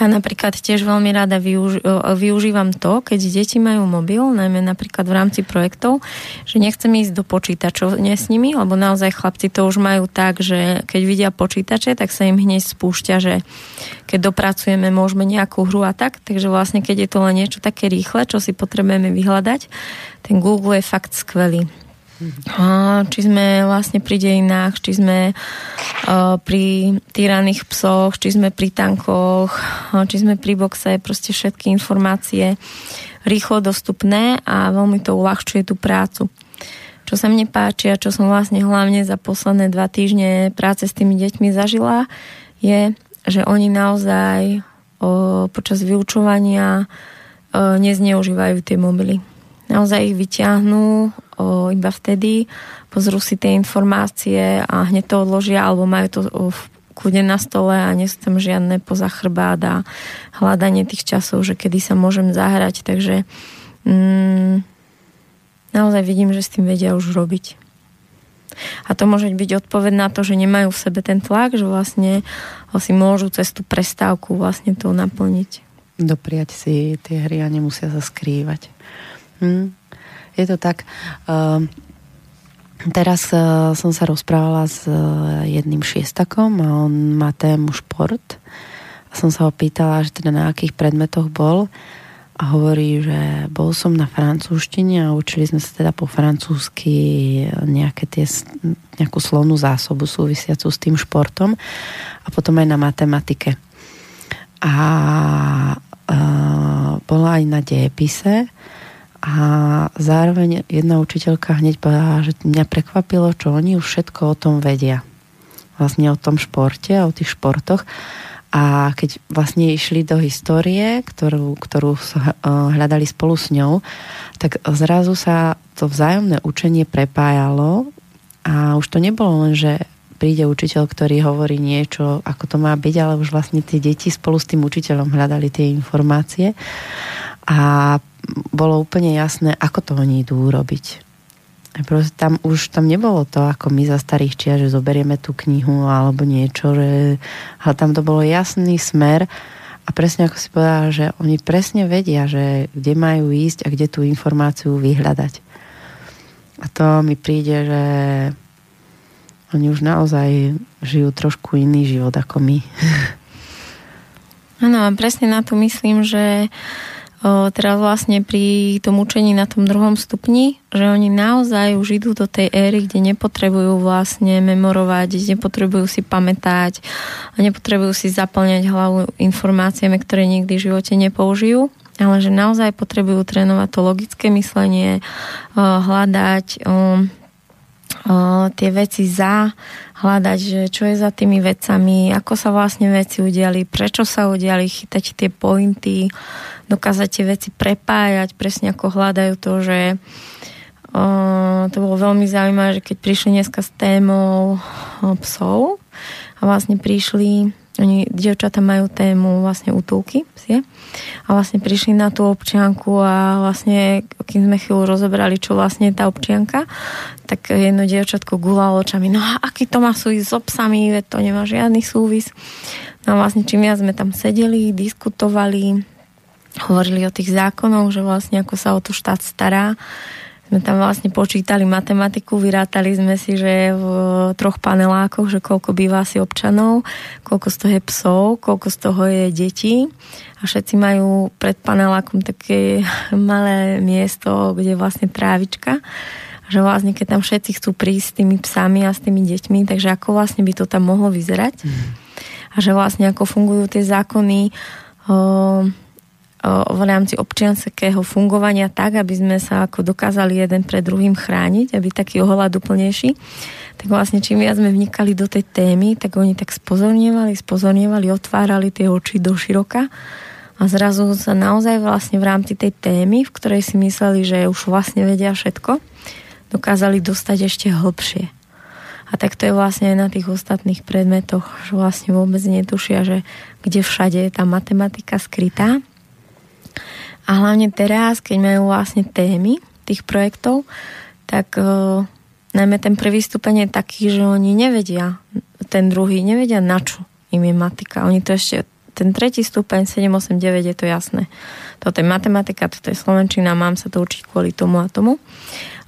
ja napríklad tiež veľmi rada využ- e, využívam to, keď deti majú mobil, najmä napríklad v rámci projektov, že nechcem ísť do počítačov nie s nimi, lebo naozaj chlapci to už majú tak, že keď vidia počítače, tak sa im hneď spúšťa, že keď dopracujeme, môžeme nejakú hru a tak, takže vlastne keď je to len niečo také rýchle, čo si potrebujeme vyhľadať, ten Google je fakt skvelý. Či sme vlastne pri dejinách, či sme pri týraných psoch, či sme pri tankoch, či sme pri boxe, proste všetky informácie rýchlo dostupné a veľmi to uľahčuje tú prácu. Čo sa mne páči a čo som vlastne hlavne za posledné dva týždne práce s tými deťmi zažila, je, že oni naozaj o, počas vyučovania o, nezneužívajú tie mobily. Naozaj ich vyťahnú o, iba vtedy, pozrú si tie informácie a hneď to odložia, alebo majú to v kľude na stole a nie sú tam žiadne pozachrbát a hľadanie tých časov, že kedy sa môžem zahrať. Takže mm, naozaj vidím, že s tým vedia už robiť. A to môže byť odpoveď na to, že nemajú v sebe ten tlak, že vlastne si môžu cez tú prestávku vlastne to naplniť. Dopriať si tie hry a nemusia sa skrývať. Hm. Je to tak. Uh, teraz uh, som sa rozprávala s uh, jedným šiestakom a on má tému šport. A som sa ho pýtala, že teda na akých predmetoch bol a hovorí, že bol som na francúzštine a učili sme sa teda po francúzsky nejaké tie, nejakú slovnú zásobu súvisiacu s tým športom a potom aj na matematike. A, a bola aj na dejepise a zároveň jedna učiteľka hneď povedala, že mňa prekvapilo, čo oni už všetko o tom vedia. Vlastne o tom športe, o tých športoch. A keď vlastne išli do histórie, ktorú, ktorú eh, hľadali spolu s ňou, tak zrazu sa to vzájomné učenie prepájalo. A už to nebolo len, že príde učiteľ, ktorý hovorí niečo, ako to má byť, ale už vlastne tie deti spolu s tým učiteľom hľadali tie informácie a bolo úplne jasné, ako to oni idú urobiť. Proste tam už tam nebolo to, ako my za starých čia, že zoberieme tú knihu alebo niečo, že, ale tam to bolo jasný smer a presne ako si povedala, že oni presne vedia, že kde majú ísť a kde tú informáciu vyhľadať. A to mi príde, že oni už naozaj žijú trošku iný život ako my. Áno, presne na to myslím, že teraz vlastne pri tom učení na tom druhom stupni, že oni naozaj už idú do tej éry, kde nepotrebujú vlastne memorovať, kde nepotrebujú si pamätať a nepotrebujú si zaplňať hlavu informáciami, ktoré nikdy v živote nepoužijú ale že naozaj potrebujú trénovať to logické myslenie, hľadať tie veci za, hľadať, že čo je za tými vecami, ako sa vlastne veci udiali, prečo sa udiali, chytať tie pointy, dokázať tie veci prepájať, presne ako hľadajú to, že o, to bolo veľmi zaujímavé, že keď prišli dneska s témou o, psov a vlastne prišli oni, dievčata majú tému vlastne útulky psie a vlastne prišli na tú občianku a vlastne, kým sme chvíľu rozobrali, čo vlastne je tá občianka, tak jedno dievčatko gulalo očami, no a aký to má súvis s psami, veď to nemá žiadny súvis. No vlastne čím viac sme tam sedeli, diskutovali, hovorili o tých zákonoch, že vlastne ako sa o to štát stará, sme tam vlastne počítali matematiku, vyrátali sme si, že v troch panelákoch, že koľko býva asi občanov, koľko z toho je psov, koľko z toho je detí. A všetci majú pred panelákom také malé miesto, kde je vlastne trávička že vlastne keď tam všetci chcú prísť s tými psami a s tými deťmi, takže ako vlastne by to tam mohlo vyzerať mm. a že vlastne ako fungujú tie zákony o, v rámci občianského fungovania tak, aby sme sa ako dokázali jeden pred druhým chrániť, aby taký ohľad úplnejší. Tak vlastne čím viac sme vnikali do tej témy, tak oni tak spozornievali, spozornievali, otvárali tie oči do široka a zrazu sa naozaj vlastne v rámci tej témy, v ktorej si mysleli, že už vlastne vedia všetko, dokázali dostať ešte hlbšie. A tak to je vlastne aj na tých ostatných predmetoch, že vlastne vôbec netušia, že kde všade je tá matematika skrytá a hlavne teraz, keď majú vlastne témy tých projektov, tak uh, najmä ten prvý stupeň je taký, že oni nevedia, ten druhý nevedia na čo im je matika. Oni to ešte, ten tretí stupeň 7, 8, 9 je to jasné. Toto je matematika, toto je slovenčina, mám sa to učiť kvôli tomu a tomu.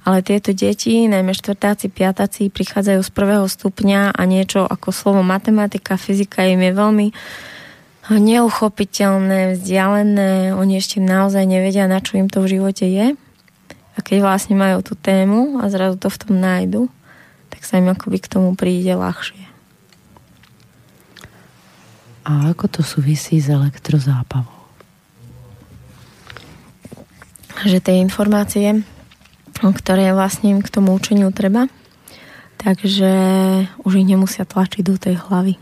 Ale tieto deti, najmä štvrtáci, piatáci, prichádzajú z prvého stupňa a niečo ako slovo matematika, fyzika im je veľmi neuchopiteľné, vzdialené, oni ešte naozaj nevedia, na čo im to v živote je. A keď vlastne majú tú tému a zrazu to v tom nájdu, tak sa im akoby k tomu príde ľahšie. A ako to súvisí s elektrozábavou? Že tie informácie, ktoré vlastne k tomu učeniu treba, takže už ich nemusia tlačiť do tej hlavy.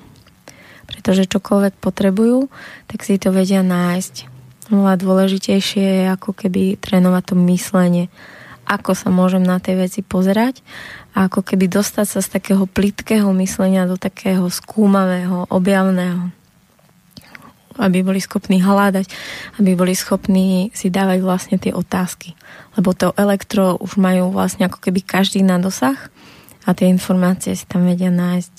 Pretože čokoľvek potrebujú, tak si to vedia nájsť. Oveľa dôležitejšie je ako keby trénovať to myslenie, ako sa môžem na tej veci pozerať a ako keby dostať sa z takého plitkého myslenia do takého skúmavého, objavného aby boli schopní hľadať, aby boli schopní si dávať vlastne tie otázky. Lebo to elektro už majú vlastne ako keby každý na dosah a tie informácie si tam vedia nájsť.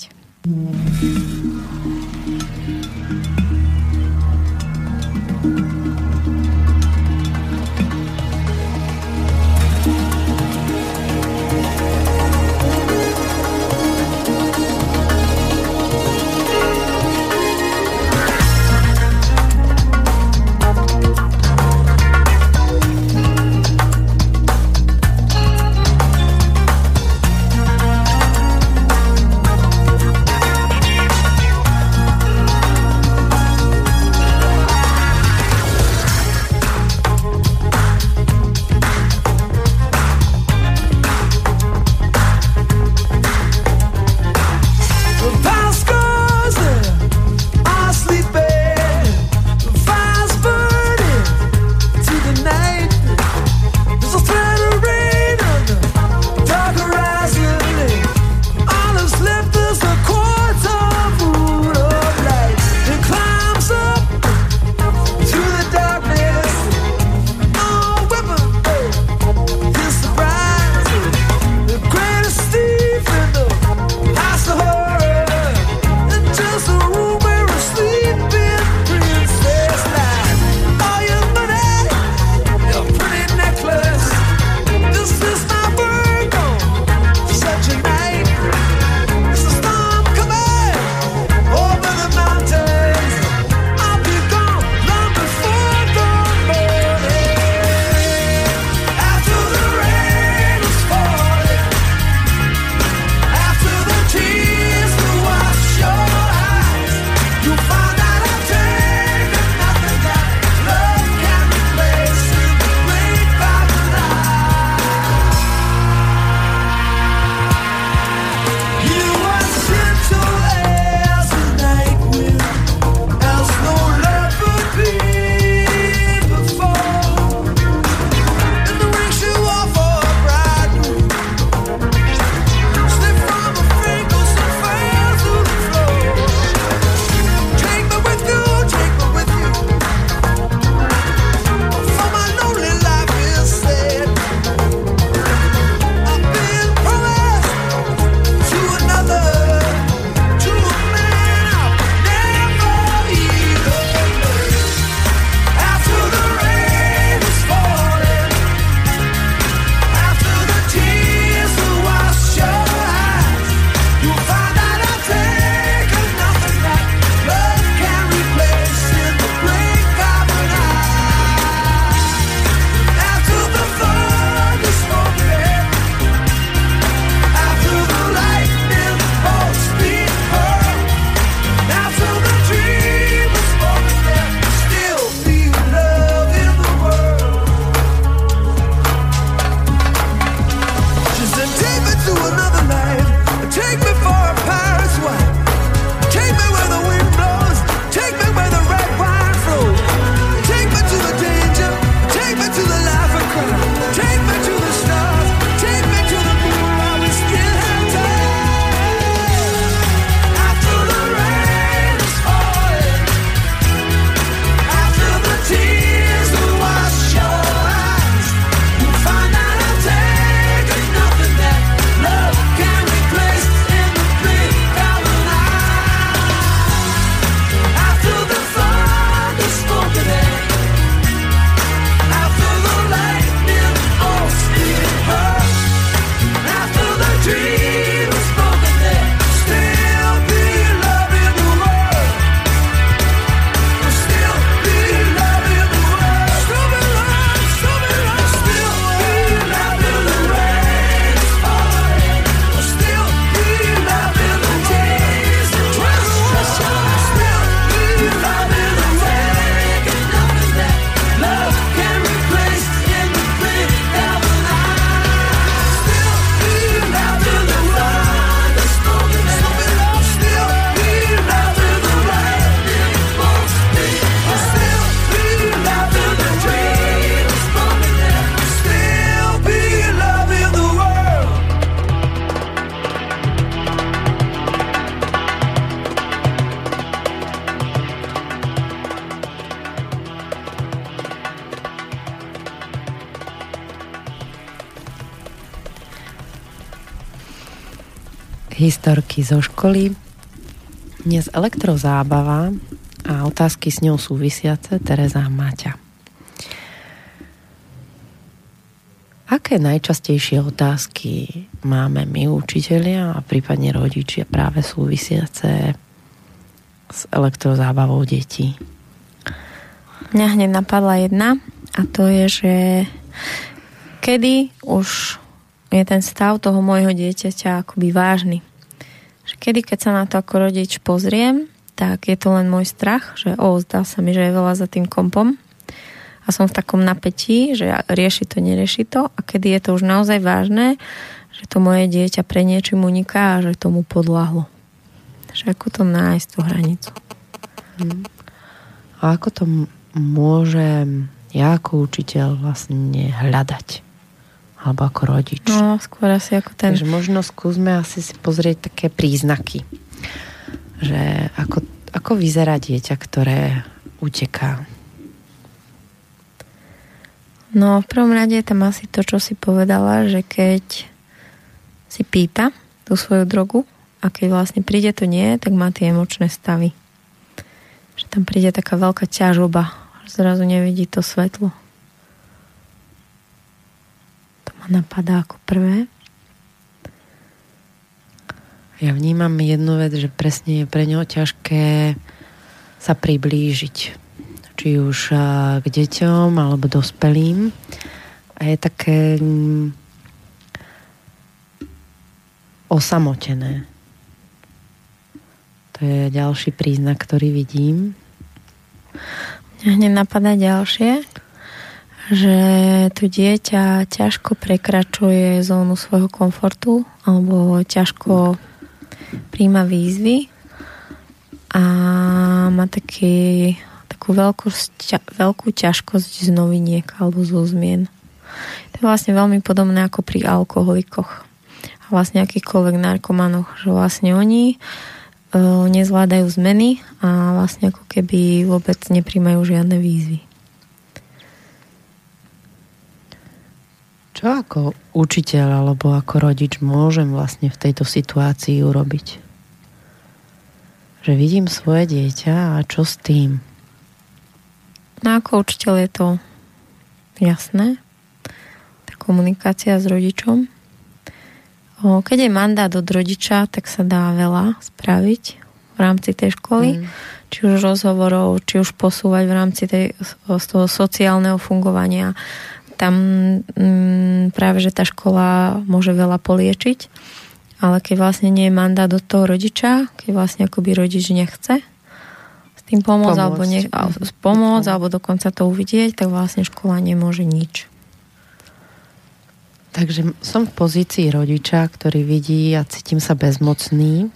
Historky zo školy. Dnes elektrozábava a otázky s ňou súvisiace Tereza Maťa. Aké najčastejšie otázky máme my, učitelia a prípadne rodičia práve súvisiace s elektrozábavou detí? Mňa hneď napadla jedna a to je, že kedy už je ten stav toho môjho dieťaťa akoby vážny. Že kedy, keď sa na to ako rodič pozriem, tak je to len môj strach, že o, zdá sa mi, že je veľa za tým kompom a som v takom napätí, že rieši to, nerieši to a kedy je to už naozaj vážne, že to moje dieťa pre niečím uniká a že tomu podľahlo. Takže ako to nájsť tú hranicu? Hmm. A ako to môžem ja ako učiteľ vlastne hľadať? Alebo ako rodič? No, skôr asi ako ten... Takže možno skúsme asi si pozrieť také príznaky že ako, ako vyzerá dieťa, ktoré uteká? No, v prvom rade je tam asi to, čo si povedala, že keď si pýta tú svoju drogu a keď vlastne príde to nie, tak má tie emočné stavy. Že tam príde taká veľká ťažoba, že zrazu nevidí to svetlo. To ma napadá ako prvé. Ja vnímam jednu vec, že presne je pre ňo ťažké sa priblížiť. Či už k deťom alebo dospelým. A je také mm, osamotené. To je ďalší príznak, ktorý vidím. Mňa hneď napadá ďalšie, že to dieťa ťažko prekračuje zónu svojho komfortu alebo ťažko príjma výzvy a má taký, takú veľkú, veľkú ťažkosť z noviniek alebo zo zmien. To je vlastne veľmi podobné ako pri alkoholikoch a vlastne akýchkoľvek narkomanoch, že vlastne oni uh, nezvládajú zmeny a vlastne ako keby vôbec nepríjmajú žiadne výzvy. Čo ako učiteľ alebo ako rodič môžem vlastne v tejto situácii urobiť? Že vidím svoje dieťa a čo s tým? No ako učiteľ je to jasné. Tá komunikácia s rodičom. Keď je mandát od rodiča, tak sa dá veľa spraviť v rámci tej školy. Mm. Či už rozhovorov, či už posúvať v rámci tej, z toho sociálneho fungovania tam mm, práve, že tá škola môže veľa poliečiť, ale keď vlastne nie je mandát od toho rodiča, keď vlastne akoby rodič nechce s tým pomôcť, pomôcť. alebo, ne, pomôcť, alebo dokonca to uvidieť, tak vlastne škola nemôže nič. Takže som v pozícii rodiča, ktorý vidí a cítim sa bezmocný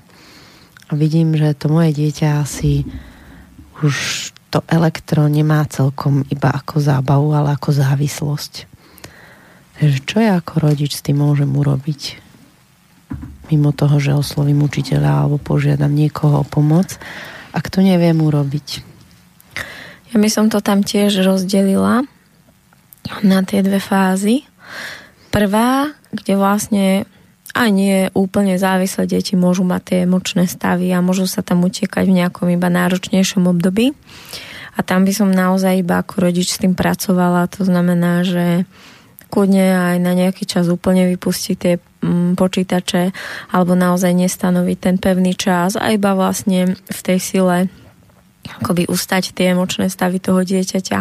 a vidím, že to moje dieťa asi už to elektro nemá celkom iba ako zábavu, ale ako závislosť. Takže čo ja ako rodič s tým môžem urobiť? Mimo toho, že oslovím učiteľa alebo požiadam niekoho o pomoc, ak to neviem urobiť. Ja by som to tam tiež rozdelila na tie dve fázy. Prvá, kde vlastne a nie úplne závislé deti môžu mať tie emočné stavy a môžu sa tam utiekať v nejakom iba náročnejšom období. A tam by som naozaj iba ako rodič s tým pracovala. To znamená, že kľudne aj na nejaký čas úplne vypustiť tie mm, počítače alebo naozaj nestanoviť ten pevný čas a iba vlastne v tej sile akoby ustať tie emočné stavy toho dieťaťa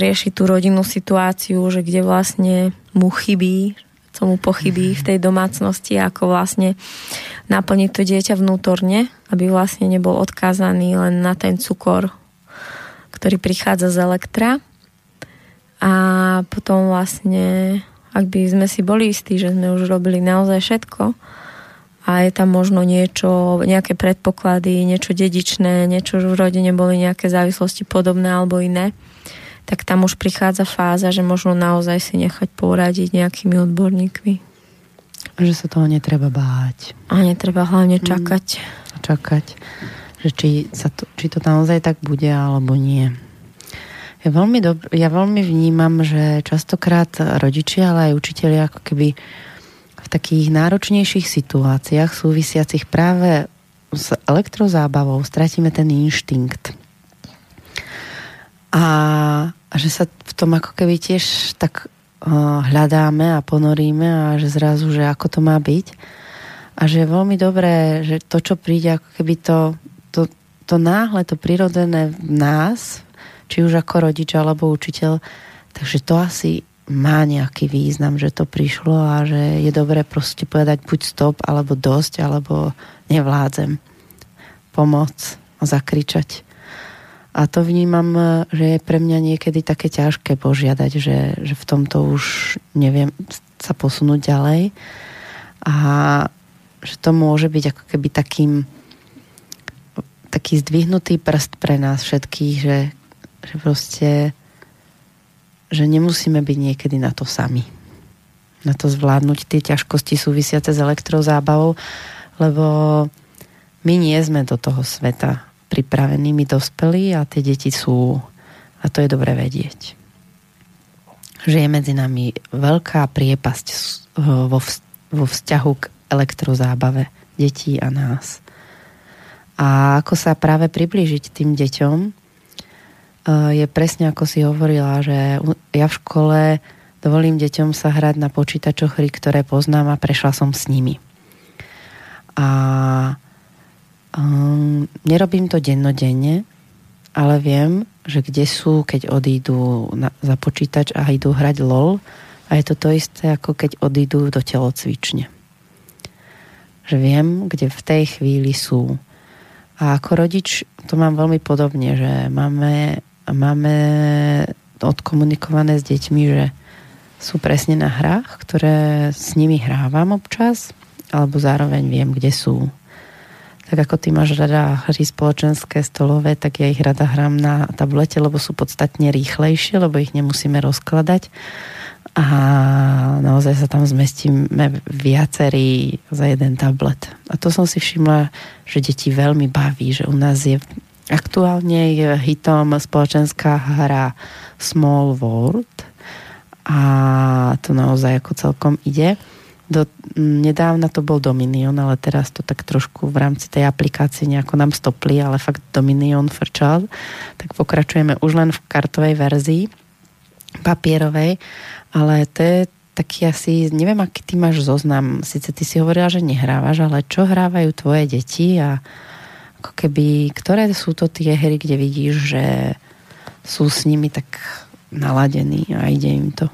riešiť tú rodinnú situáciu, že kde vlastne mu chybí, co mu pochybí v tej domácnosti, ako vlastne naplniť to dieťa vnútorne, aby vlastne nebol odkázaný len na ten cukor, ktorý prichádza z elektra. A potom vlastne, ak by sme si boli istí, že sme už robili naozaj všetko, a je tam možno niečo, nejaké predpoklady, niečo dedičné, niečo v rodine boli nejaké závislosti podobné alebo iné, tak tam už prichádza fáza, že možno naozaj si nechať poradiť nejakými odborníkmi. Že sa toho netreba báť. A netreba hlavne mm. čakať. Mm, čakať, že či, sa to, či to naozaj tak bude, alebo nie. Ja veľmi, dob- ja veľmi vnímam, že častokrát rodičia, ale aj učiteľi ako keby v takých náročnejších situáciách súvisiacich práve s elektrozábavou stratíme ten inštinkt. A, a že sa v tom ako keby tiež tak uh, hľadáme a ponoríme a že zrazu, že ako to má byť. A že je veľmi dobré, že to, čo príde, ako keby to, to, to náhle, to prirodzené v nás, či už ako rodič alebo učiteľ, takže to asi má nejaký význam, že to prišlo a že je dobré proste povedať buď stop, alebo dosť, alebo nevládzem. Pomoc a zakričať. A to vnímam, že je pre mňa niekedy také ťažké požiadať, že, že v tomto už neviem sa posunúť ďalej. A že to môže byť ako keby takým taký zdvihnutý prst pre nás všetkých, že, že proste že nemusíme byť niekedy na to sami. Na to zvládnuť tie ťažkosti súvisiace s elektrozábavou, lebo my nie sme do toho sveta pripravení, my dospelí a tie deti sú. A to je dobre vedieť. Že je medzi nami veľká priepasť vo vzťahu k elektrozábave detí a nás. A ako sa práve priblížiť tým deťom, Eh, je presne ako si hovorila, že ja v škole dovolím deťom sa hrať na počítačoch hry, ktoré poznám a prešla som s nimi. A um, nerobím to dennodenne, ale viem, že kde sú, keď odídu na, za počítač a idú hrať LOL a je to to isté, ako keď odídu do telocvične. Že viem, kde v tej chvíli sú. A ako rodič to mám veľmi podobne, že máme máme odkomunikované s deťmi, že sú presne na hrách, ktoré s nimi hrávam občas, alebo zároveň viem, kde sú. Tak ako ty máš rada hry spoločenské, stolové, tak ja ich rada hrám na tablete, lebo sú podstatne rýchlejšie, lebo ich nemusíme rozkladať. A naozaj sa tam zmestíme viacerí za jeden tablet. A to som si všimla, že deti veľmi baví, že u nás je Aktuálne je hitom spoločenská hra Small World a to naozaj ako celkom ide. Do, nedávna to bol Dominion, ale teraz to tak trošku v rámci tej aplikácie nejako nám stopli, ale fakt Dominion frčal. Tak pokračujeme už len v kartovej verzii, papierovej, ale to je taký asi, neviem, aký ty máš zoznam. Sice ty si hovorila, že nehrávaš, ale čo hrávajú tvoje deti a ako keby, ktoré sú to tie hry, kde vidíš, že sú s nimi tak naladení a ide im to?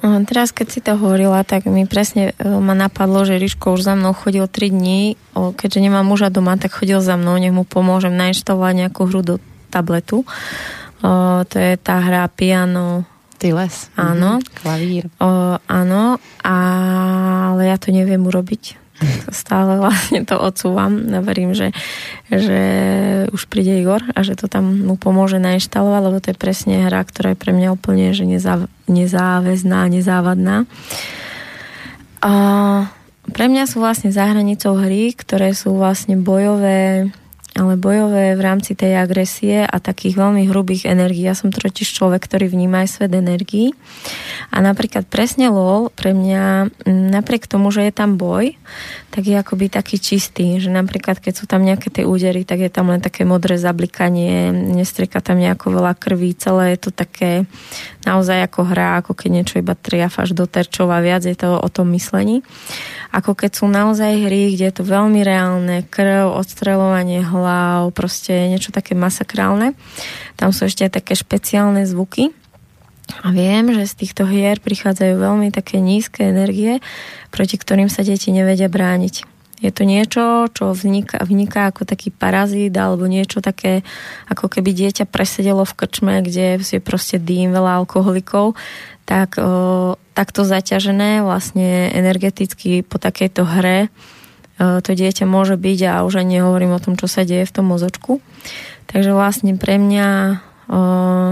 Teraz, keď si to hovorila, tak mi presne e, ma napadlo, že Ríško už za mnou chodil 3 dní, keďže nemám muža doma, tak chodil za mnou, nech mu pomôžem nainštalovať nejakú hru do tabletu. O, to je tá hra Piano Tyles. Áno. Mm-hmm. Klavír. O, áno, ale ja to neviem urobiť stále vlastne to odsúvam. Verím, že, že už príde Igor a že to tam mu pomôže nainštalovať, lebo to je presne hra, ktorá je pre mňa úplne že nezáv, nezáväzná, nezávadná. A pre mňa sú vlastne za hry, ktoré sú vlastne bojové ale bojové v rámci tej agresie a takých veľmi hrubých energií. Ja som totiž človek, ktorý vníma aj svet energií. A napríklad presne LOL pre mňa, napriek tomu, že je tam boj, tak je akoby taký čistý, že napríklad keď sú tam nejaké tie údery, tak je tam len také modré zablikanie, nestrieka tam nejako veľa krví, celé je to také naozaj ako hra, ako keď niečo iba triafáš do terčov viac je to o tom myslení ako keď sú naozaj hry, kde je to veľmi reálne, krv, odstreľovanie hlav, proste niečo také masakrálne. Tam sú ešte aj také špeciálne zvuky. A viem, že z týchto hier prichádzajú veľmi také nízke energie, proti ktorým sa deti nevedia brániť. Je to niečo, čo vzniká, vzniká ako taký parazít alebo niečo také, ako keby dieťa presedelo v krčme, kde je proste dým, veľa alkoholikov, tak o, takto zaťažené vlastne energeticky po takejto hre e, to dieťa môže byť a už ani nehovorím o tom, čo sa deje v tom mozočku. Takže vlastne pre mňa o,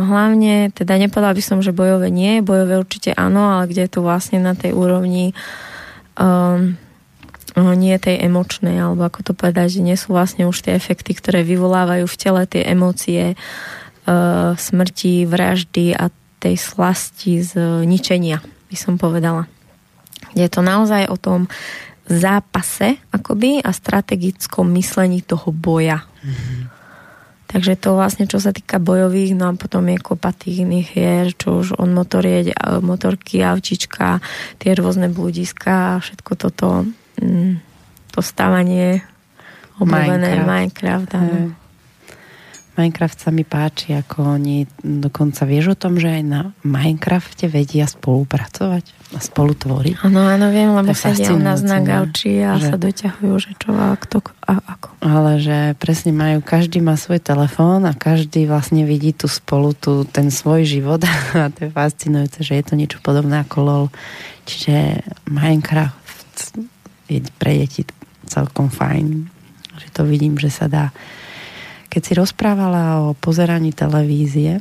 hlavne, teda nepovedala by som, že bojové nie, bojové určite áno, ale kde je to vlastne na tej úrovni um, nie tej emočnej, alebo ako to povedať, že nie sú vlastne už tie efekty, ktoré vyvolávajú v tele tie emócie uh, smrti, vraždy a tej slasti z ničenia by som povedala. Je to naozaj o tom zápase akoby a strategickom myslení toho boja. Mm-hmm. Takže to vlastne, čo sa týka bojových, no a potom je kopa tých iných hier, čo už on motorie, motorky, avčička, tie rôzne blúdiska, všetko toto, mm, to stávanie obľúbené Minecraft. Minecraft áno. Minecraft sa mi páči, ako oni dokonca vieš o tom, že aj na Minecrafte vedia spolupracovať a spolu tvoriť. Áno, áno, viem, lebo sedia u nás na gauči a že... sa doťahujú, že čo a kto a ako. Ale že presne majú, každý má svoj telefón a každý vlastne vidí tu spolu tu, ten svoj život a to je fascinujúce, že je to niečo podobné ako LOL. Čiže Minecraft je pre deti celkom fajn. Že to vidím, že sa dá keď si rozprávala o pozeraní televízie,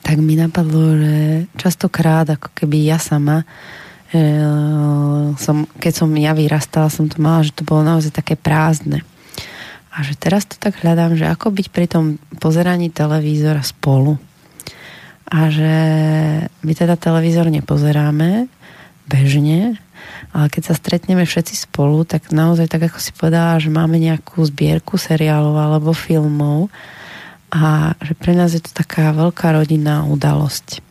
tak mi napadlo, že častokrát, ako keby ja sama, e, som, keď som ja vyrastala, som to mala, že to bolo naozaj také prázdne. A že teraz to tak hľadám, že ako byť pri tom pozeraní televízora spolu. A že my teda televízor nepozeráme bežne, ale keď sa stretneme všetci spolu, tak naozaj, tak ako si povedala, že máme nejakú zbierku seriálov alebo filmov a že pre nás je to taká veľká rodinná udalosť.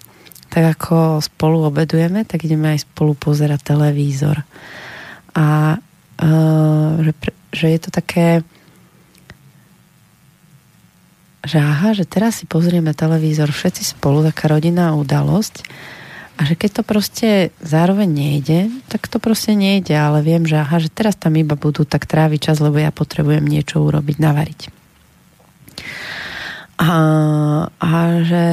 Tak ako spolu obedujeme, tak ideme aj spolu pozerať televízor. A uh, že, že je to také že aha, že teraz si pozrieme televízor všetci spolu, taká rodinná udalosť a že keď to proste zároveň nejde, tak to proste nejde, ale viem, že aha, že teraz tam iba budú tak tráviť čas, lebo ja potrebujem niečo urobiť, navariť. A, a že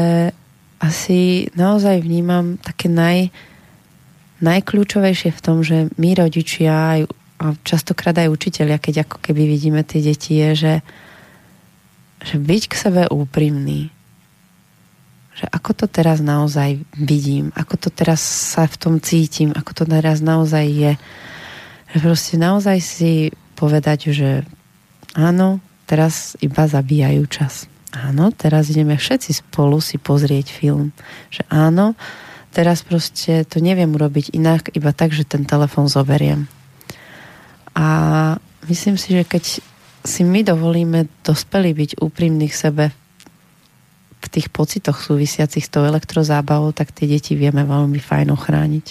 asi naozaj vnímam také naj, najkľúčovejšie v tom, že my rodičia aj, a častokrát aj učiteľia, keď ako keby vidíme tie deti, je, že, že byť k sebe úprimný, že ako to teraz naozaj vidím, ako to teraz sa v tom cítim, ako to teraz naozaj je. Že proste naozaj si povedať, že áno, teraz iba zabíjajú čas. Áno, teraz ideme všetci spolu si pozrieť film. Že áno, teraz proste to neviem urobiť inak, iba tak, že ten telefon zoberiem. A myslím si, že keď si my dovolíme dospelí byť úprimní k sebe tých pocitoch súvisiacich s tou elektrozábavou, tak tie deti vieme veľmi fajn ochrániť.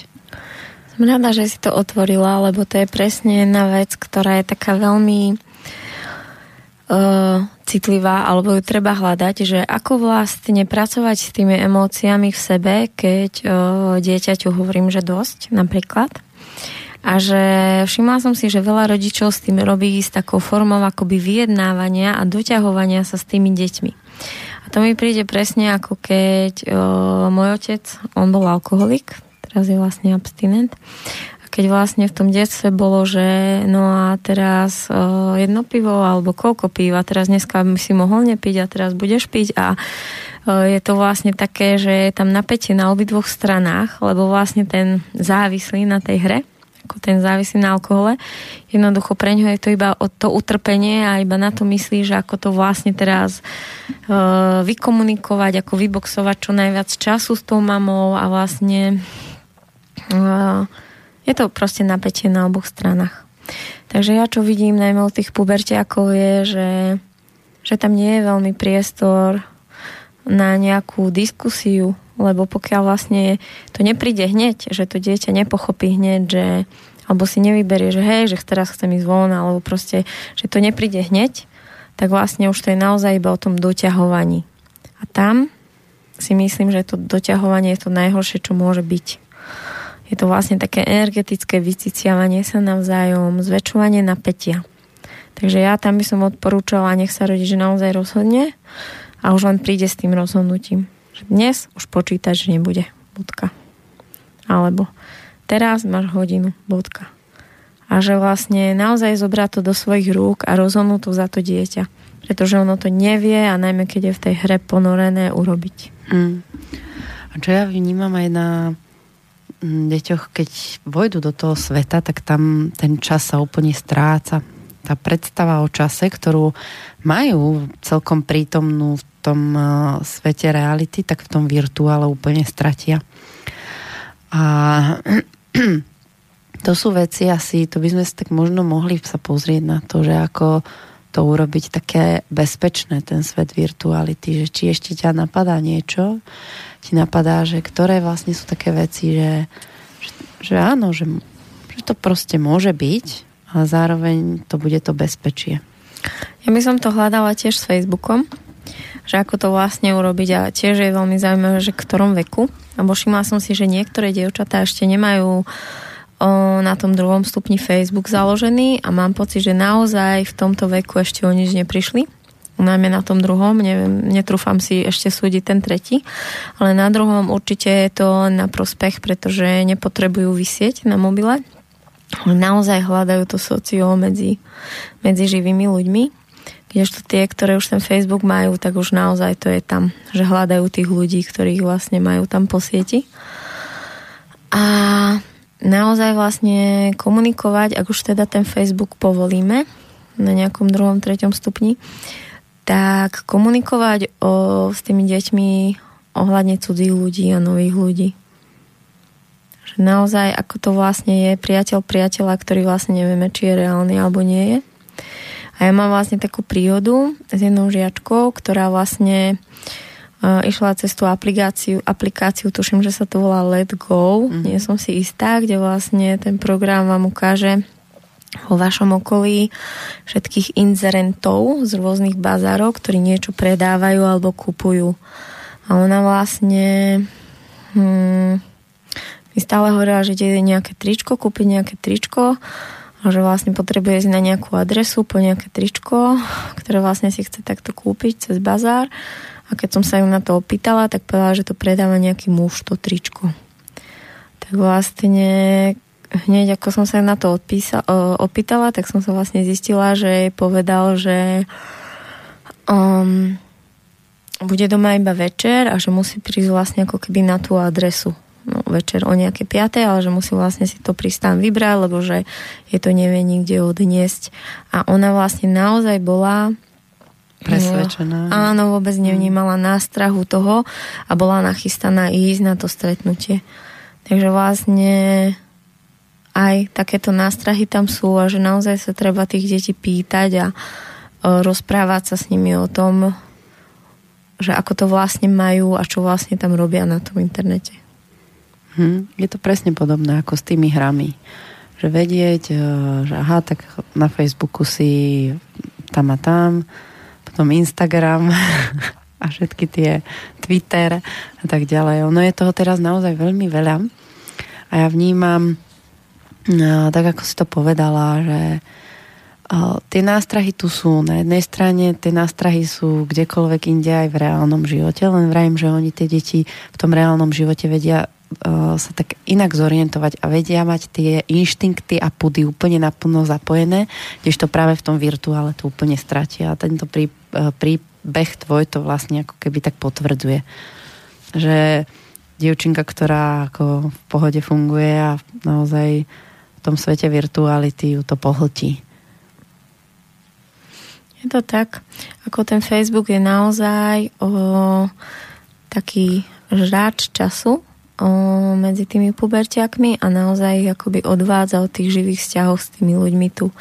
Som rada, že si to otvorila, lebo to je presne jedna vec, ktorá je taká veľmi uh, citlivá, alebo ju treba hľadať, že ako vlastne pracovať s tými emóciami v sebe, keď uh, dieťaťu hovorím, že dosť, napríklad. A že všimla som si, že veľa rodičov s tým robí s takou formou akoby vyjednávania a doťahovania sa s tými deťmi. To mi príde presne ako keď o, môj otec, on bol alkoholik, teraz je vlastne abstinent. A keď vlastne v tom detstve bolo, že no a teraz o, jedno pivo alebo koľko piva, teraz dneska si mohol nepiť a teraz budeš piť a o, je to vlastne také, že je tam napätie na obidvoch stranách, lebo vlastne ten závislý na tej hre ako ten závislý na alkohole. Jednoducho pre ňo je to iba o to utrpenie a iba na to myslí, že ako to vlastne teraz uh, vykomunikovať, ako vyboxovať čo najviac času s tou mamou a vlastne uh, je to proste napätie na oboch stranách. Takže ja čo vidím najmä u tých pubertiakov je, že, že tam nie je veľmi priestor na nejakú diskusiu, lebo pokiaľ vlastne to nepríde hneď, že to dieťa nepochopí hneď, že alebo si nevyberie, že hej, že teraz chcem ísť von, alebo proste, že to nepríde hneď, tak vlastne už to je naozaj iba o tom doťahovaní. A tam si myslím, že to doťahovanie je to najhoršie, čo môže byť. Je to vlastne také energetické vyciciavanie sa navzájom, zväčšovanie napätia. Takže ja tam by som odporúčala, nech sa rodič naozaj rozhodne a už len príde s tým rozhodnutím dnes už počítať, že nebude. Bodka. Alebo teraz máš hodinu. Bodka. A že vlastne naozaj zobrať to do svojich rúk a rozhodnúť to za to dieťa. Pretože ono to nevie a najmä keď je v tej hre ponorené urobiť. Mm. A čo ja vnímam aj na mm, deťoch, keď vojdu do toho sveta, tak tam ten čas sa úplne stráca. Tá predstava o čase, ktorú majú celkom prítomnú v tom eh, svete reality, tak v tom virtuále úplne stratia. A to sú veci asi, to by sme tak možno mohli sa pozrieť na to, že ako to urobiť také bezpečné, ten svet virtuality, že či ešte ťa napadá niečo, ti napadá, že ktoré vlastne sú také veci, že, že, že áno, že, že to proste môže byť, ale zároveň to bude to bezpečie. Ja by som to hľadala tiež s Facebookom, že ako to vlastne urobiť a tiež je veľmi zaujímavé, že v ktorom veku, lebo všimla som si, že niektoré dievčatá ešte nemajú na tom druhom stupni Facebook založený a mám pocit, že naozaj v tomto veku ešte o nič neprišli. Najmä na tom druhom, neviem, netrúfam si ešte súdiť ten tretí, ale na druhom určite je to na prospech, pretože nepotrebujú vysieť na mobile, naozaj hľadajú to socio medzi, medzi živými ľuďmi. Kdežto tie, ktoré už ten Facebook majú, tak už naozaj to je tam, že hľadajú tých ľudí, ktorých vlastne majú tam po sieti. A naozaj vlastne komunikovať, ak už teda ten Facebook povolíme na nejakom druhom, treťom stupni, tak komunikovať o, s tými deťmi ohľadne cudzích ľudí a nových ľudí. Že naozaj, ako to vlastne je priateľ priateľa, ktorý vlastne nevieme, či je reálny alebo nie je. A ja mám vlastne takú príhodu s jednou žiačkou, ktorá vlastne uh, išla cez tú aplikáciu, aplikáciu, tuším, že sa to volá Let Go, mm-hmm. nie som si istá, kde vlastne ten program vám ukáže vo vašom okolí všetkých inzerentov z rôznych bazárov, ktorí niečo predávajú alebo kupujú. A ona vlastne hmm, mi stále hovorila, že ide nejaké tričko, kúpiť nejaké tričko a že vlastne potrebuje ísť na nejakú adresu po nejaké tričko, ktoré vlastne si chce takto kúpiť cez bazár a keď som sa ju na to opýtala, tak povedala, že to predáva nejaký muž, to tričko. Tak vlastne hneď ako som sa na to odpísa, opýtala, tak som sa vlastne zistila, že jej povedal, že um, bude doma iba večer a že musí prísť vlastne ako keby na tú adresu no, večer o nejaké 5, ale že musí vlastne si to pristán vybrať, lebo že je to nevie nikde odniesť. A ona vlastne naozaj bola presvedčená. No, áno, vôbec nevnímala nástrahu toho a bola nachystaná ísť na to stretnutie. Takže vlastne aj takéto nástrahy tam sú a že naozaj sa treba tých detí pýtať a rozprávať sa s nimi o tom, že ako to vlastne majú a čo vlastne tam robia na tom internete. Hm, je to presne podobné ako s tými hrami. Že vedieť, e, že aha, tak na Facebooku si tam a tam, potom Instagram a všetky tie Twitter a tak ďalej. Ono je toho teraz naozaj veľmi veľa a ja vnímam, no, tak ako si to povedala, že tie nástrahy tu sú. Na jednej strane tie nástrahy sú kdekoľvek inde aj v reálnom živote, len vrajím, že oni tie deti v tom reálnom živote vedia sa tak inak zorientovať a vedia mať tie inštinkty a pudy úplne naplno zapojené, kdežto práve v tom virtuále to úplne stratia. A tento prí, príbeh tvoj to vlastne ako keby tak potvrdzuje. Že dievčinka, ktorá ako v pohode funguje a naozaj v tom svete virtuality ju to pohltí. Je to tak, ako ten Facebook je naozaj o, taký žráč času, medzi tými pubertiakmi a naozaj ich akoby odvádza od tých živých vzťahov s tými ľuďmi tu.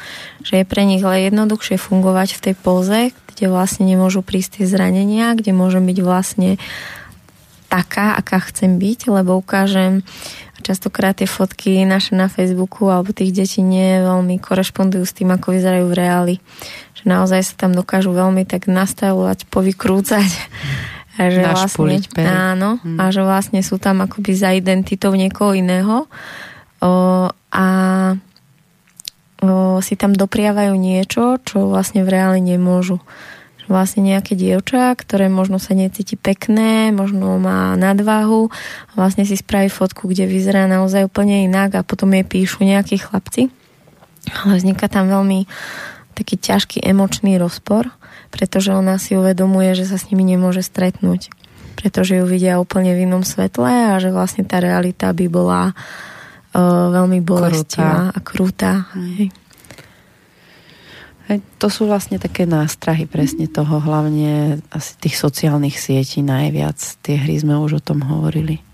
Že je pre nich ale jednoduchšie fungovať v tej poze, kde vlastne nemôžu prísť tie zranenia, kde môžem byť vlastne taká, aká chcem byť, lebo ukážem častokrát tie fotky naše na Facebooku alebo tých detí nie veľmi korešpondujú s tým, ako vyzerajú v reáli. Že naozaj sa tam dokážu veľmi tak nastavovať, povykrúcať a že vlastne, áno, hmm. a že vlastne sú tam akoby za identitou niekoho iného o, a o, si tam dopriavajú niečo, čo vlastne v reáli nemôžu. Vlastne nejaké dievča, ktoré možno sa necíti pekné, možno má nadváhu a vlastne si spraví fotku, kde vyzerá naozaj úplne inak a potom jej píšu nejakí chlapci. Ale vzniká tam veľmi taký ťažký emočný rozpor pretože ona si uvedomuje, že sa s nimi nemôže stretnúť, pretože ju vidia úplne v inom svetle a že vlastne tá realita by bola uh, veľmi bolestivá a krutá. Hej. Hej, to sú vlastne také nástrahy presne toho, hlavne asi tých sociálnych sietí najviac. Tie hry sme už o tom hovorili.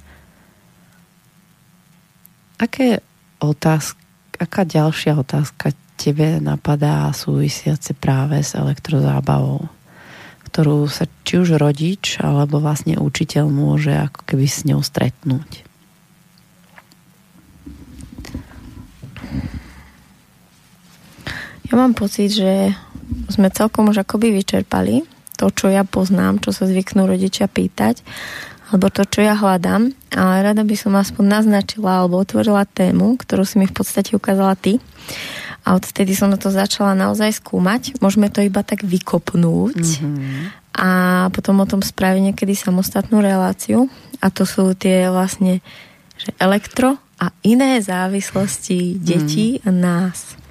Aké otázky aká ďalšia otázka tebe napadá súvisiace práve s elektrozábavou, ktorú sa či už rodič alebo vlastne učiteľ môže ako keby s ňou stretnúť? Ja mám pocit, že sme celkom už akoby vyčerpali to, čo ja poznám, čo sa zvyknú rodičia pýtať, alebo to, čo ja hľadám, ale rada by som aspoň naznačila alebo otvorila tému, ktorú si mi v podstate ukázala ty. A odtedy som na to začala naozaj skúmať. Môžeme to iba tak vykopnúť mm-hmm. a potom o tom spraviť niekedy samostatnú reláciu. A to sú tie vlastne že elektro a iné závislosti detí mm. a nás.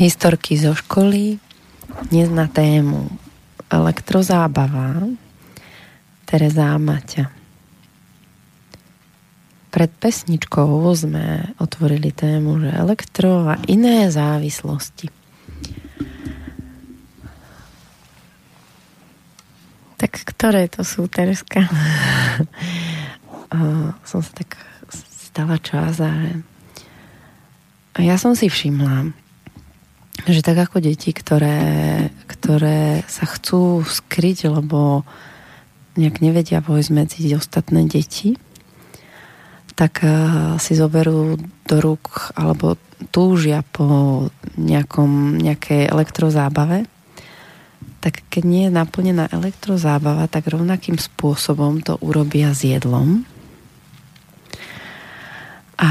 Historky zo školy, dnes na tému elektrozábava Tereza Maťa. Pred pesničkou sme otvorili tému, že elektro a iné závislosti. Tak ktoré to sú, Tereska? som sa tak stala čas a ja som si všimla, že tak ako deti, ktoré, ktoré sa chcú skryť, lebo nejak nevedia vojsť medzi ostatné deti, tak eh, si zoberú do rúk alebo túžia po nejakom, nejakej elektrozábave, tak keď nie je naplnená elektrozábava, tak rovnakým spôsobom to urobia s jedlom. a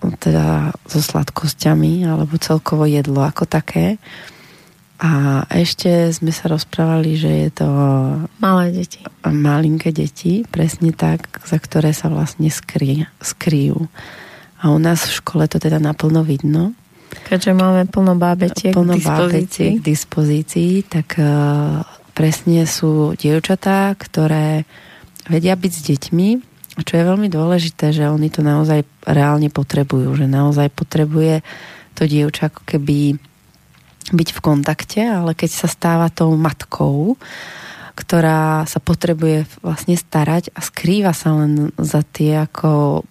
teda so sladkosťami alebo celkovo jedlo ako také. A ešte sme sa rozprávali, že je to... Malé deti. Malinké deti, presne tak, za ktoré sa vlastne skry, skryjú. A u nás v škole to teda naplno vidno. Keďže máme plno bábetiek plno k dispozícii. k dispozícii, tak uh, presne sú dievčatá, ktoré vedia byť s deťmi, čo je veľmi dôležité, že oni to naozaj reálne potrebujú, že naozaj potrebuje to dievča ako keby byť v kontakte, ale keď sa stáva tou matkou, ktorá sa potrebuje vlastne starať a skrýva sa len za tie ako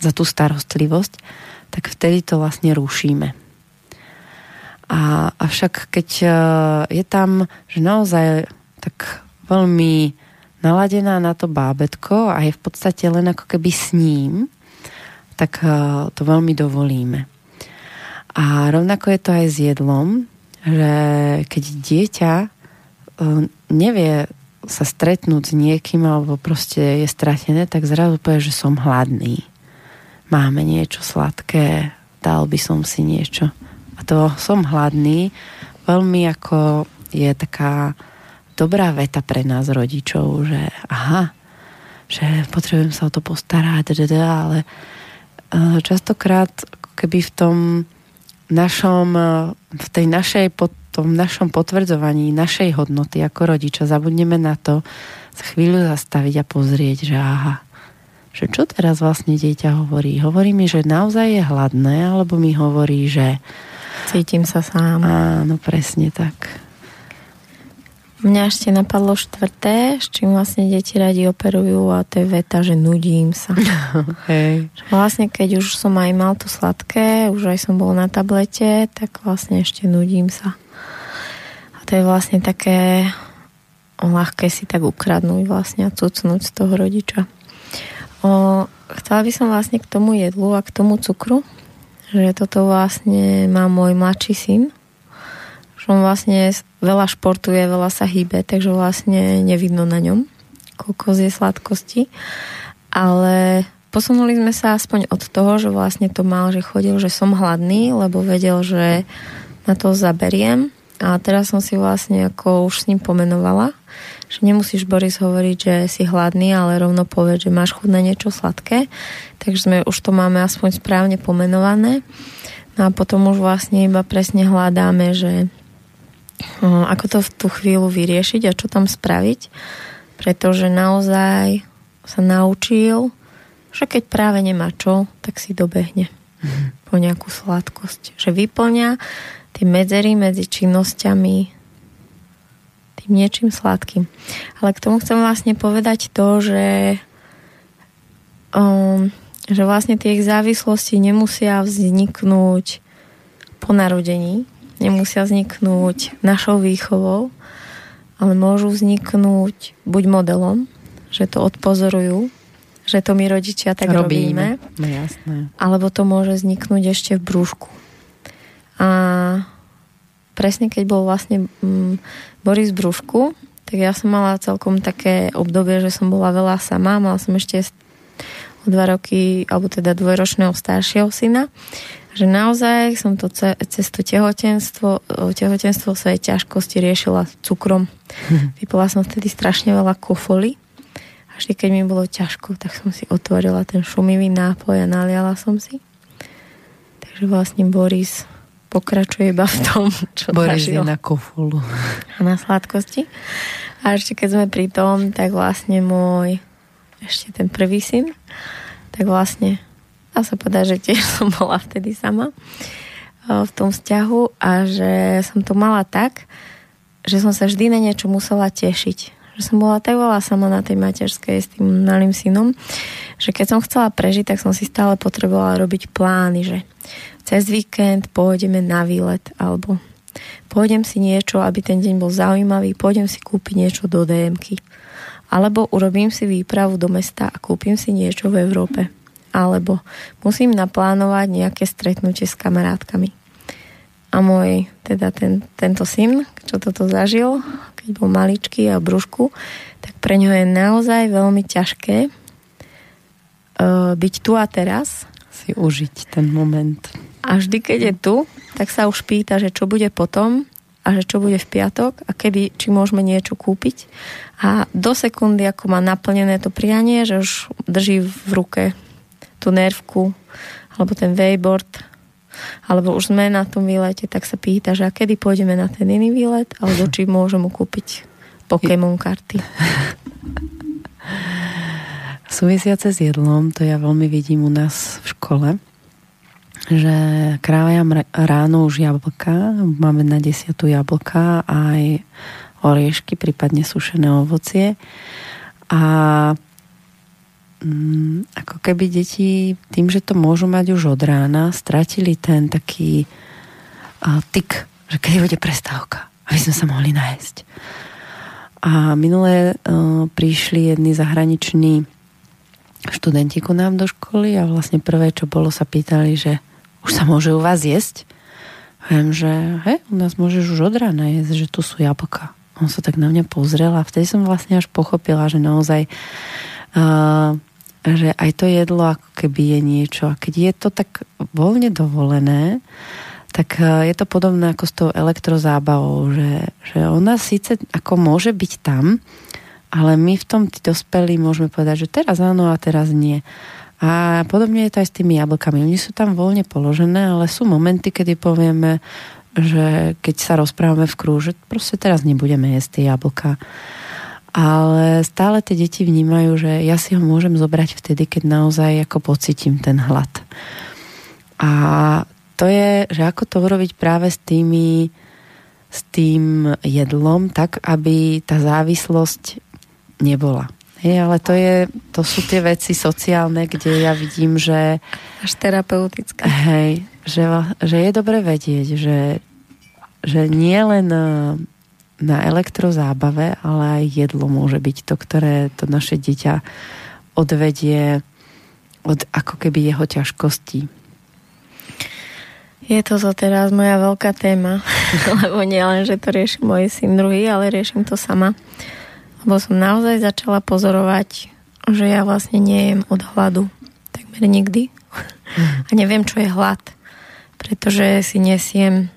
za tú starostlivosť, tak vtedy to vlastne rušíme. A, avšak keď e, je tam, že naozaj tak veľmi naladená na to bábetko a je v podstate len ako keby s ním, tak e, to veľmi dovolíme. A rovnako je to aj s jedlom, že keď dieťa e, nevie sa stretnúť s niekým alebo proste je stratené, tak zrazu povie, že som hladný. Máme niečo sladké, dal by som si niečo. A to som hladný veľmi ako je taká dobrá veta pre nás rodičov, že aha, že potrebujem sa o to postarať, ale e, častokrát keby v tom našom, e, v tej našej, tom našom potvrdzovaní našej hodnoty ako rodiča zabudneme na to za chvíľu zastaviť a pozrieť, že aha, že čo teraz vlastne dieťa hovorí? Hovorí mi, že naozaj je hladné, alebo mi hovorí, že cítim sa sám. Áno, presne tak. Mňa ešte napadlo štvrté, s čím vlastne deti radi operujú a to je veta, že nudím sa. Hej. Vlastne keď už som aj mal to sladké, už aj som bol na tablete, tak vlastne ešte nudím sa. A to je vlastne také ľahké si tak ukradnúť vlastne a cucnúť z toho rodiča. O, chcela by som vlastne k tomu jedlu a k tomu cukru, že toto vlastne má môj mladší syn, že on vlastne veľa športuje, veľa sa hýbe, takže vlastne nevidno na ňom, koľko je sladkosti. Ale posunuli sme sa aspoň od toho, že vlastne to mal, že chodil, že som hladný, lebo vedel, že na to zaberiem. A teraz som si vlastne ako už s ním pomenovala, že nemusíš Boris hovoriť, že si hladný, ale rovno povedať, že máš chuť na niečo sladké. Takže sme už to máme aspoň správne pomenované. No a potom už vlastne iba presne hľadáme, že ako to v tú chvíľu vyriešiť a čo tam spraviť, pretože naozaj sa naučil, že keď práve nemá čo, tak si dobehne mm-hmm. po nejakú sladkosť. Že vyplňa tie medzery medzi činnosťami tým niečím sladkým. Ale k tomu chcem vlastne povedať to, že um, že vlastne tie závislosti nemusia vzniknúť po narodení, nemusia vzniknúť našou výchovou, ale môžu vzniknúť buď modelom, že to odpozorujú, že to my rodičia tak robíme, robíme no, jasné. alebo to môže vzniknúť ešte v brúšku. A presne keď bol vlastne mm, Boris v brúšku, tak ja som mala celkom také obdobie, že som bola veľa sama, mala som ešte o dva roky, alebo teda dvojročného staršieho syna že naozaj som to ce, cez to tehotenstvo, tehotenstvo svoje ťažkosti riešila cukrom. Mhm. Vypila som vtedy strašne veľa kofoly. A vždy, keď mi bolo ťažko, tak som si otvorila ten šumivý nápoj a naliala som si. Takže vlastne Boris pokračuje iba v tom, čo Boris zažil. je na kofolu. A na sladkosti. A ešte keď sme pri tom, tak vlastne môj ešte ten prvý syn, tak vlastne dá sa povedať, že tiež som bola vtedy sama v tom vzťahu a že som to mala tak, že som sa vždy na niečo musela tešiť. Že som bola tak veľa sama na tej materskej s tým malým synom, že keď som chcela prežiť, tak som si stále potrebovala robiť plány, že cez víkend pôjdeme na výlet alebo pôjdem si niečo, aby ten deň bol zaujímavý, pôjdem si kúpiť niečo do DMky. Alebo urobím si výpravu do mesta a kúpim si niečo v Európe alebo musím naplánovať nejaké stretnutie s kamarátkami. A môj, teda ten, tento syn, čo toto zažil, keď bol maličký a v brúšku, tak pre ňo je naozaj veľmi ťažké byť tu a teraz. Si užiť ten moment. A vždy, keď je tu, tak sa už pýta, že čo bude potom a že čo bude v piatok a kedy, či môžeme niečo kúpiť. A do sekundy, ako má naplnené to prianie, že už drží v ruke tú nervku alebo ten wakeboard alebo už sme na tom výlete, tak sa pýta, že a kedy pôjdeme na ten iný výlet alebo či môžem mu kúpiť Pokémon karty. Súvisiace s jedlom, to ja veľmi vidím u nás v škole, že krájam ráno už jablka, máme na desiatu jablka aj oriešky, prípadne sušené ovocie a mm, ako keby deti tým, že to môžu mať už od rána, stratili ten taký uh, tyk, že kedy bude prestávka, aby sme sa mohli nájsť. A minulé uh, prišli jedni zahraniční študenti ku nám do školy a vlastne prvé, čo bolo, sa pýtali, že už sa môže u vás jesť? Viem, že hej, u nás môžeš už od rána jesť, že tu sú jablka. On sa tak na mňa pozrel a vtedy som vlastne až pochopila, že naozaj uh, že aj to jedlo ako keby je niečo. A keď je to tak voľne dovolené, tak uh, je to podobné ako s tou elektrozábavou, že, že ona síce ako môže byť tam, ale my v tom tí dospelí môžeme povedať, že teraz áno a teraz nie. A podobne je to aj s tými jablkami. Oni sú tam voľne položené, ale sú momenty, kedy povieme, že keď sa rozprávame v krúže, proste teraz nebudeme jesť tie jablka. Ale stále tie deti vnímajú, že ja si ho môžem zobrať vtedy, keď naozaj ako pocitím ten hlad. A to je, že ako to urobiť práve s tými s tým jedlom, tak aby tá závislosť nebola. Hej, ale to, je, to sú tie veci sociálne, kde ja vidím, že... Až terapeutické. Hej, že, že je dobre vedieť, že, že nie len na elektrozábave, ale aj jedlo môže byť to, ktoré to naše dieťa odvedie od ako keby jeho ťažkostí. Je to teraz moja veľká téma, lebo nie len, že to rieši môj syn druhý, ale riešim to sama. Lebo som naozaj začala pozorovať, že ja vlastne nejem od hladu. Takmer nikdy. A neviem, čo je hlad. Pretože si nesiem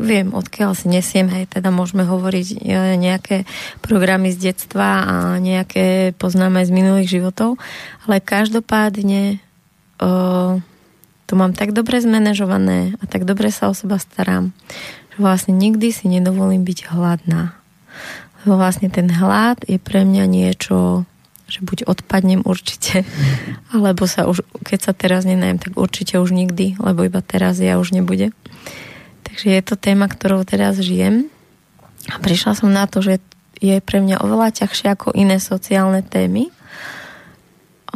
viem, odkiaľ si nesiem, hej, teda môžeme hovoriť e, nejaké programy z detstva a nejaké poznáme z minulých životov, ale každopádne o, to mám tak dobre zmanéžované a tak dobre sa o seba starám, že vlastne nikdy si nedovolím byť hladná. Lebo vlastne ten hlad je pre mňa niečo, že buď odpadnem určite, alebo sa už, keď sa teraz nenajem, tak určite už nikdy, lebo iba teraz ja už nebude. Takže je to téma, ktorou teraz žijem. A prišla som na to, že je pre mňa oveľa ťažšie ako iné sociálne témy,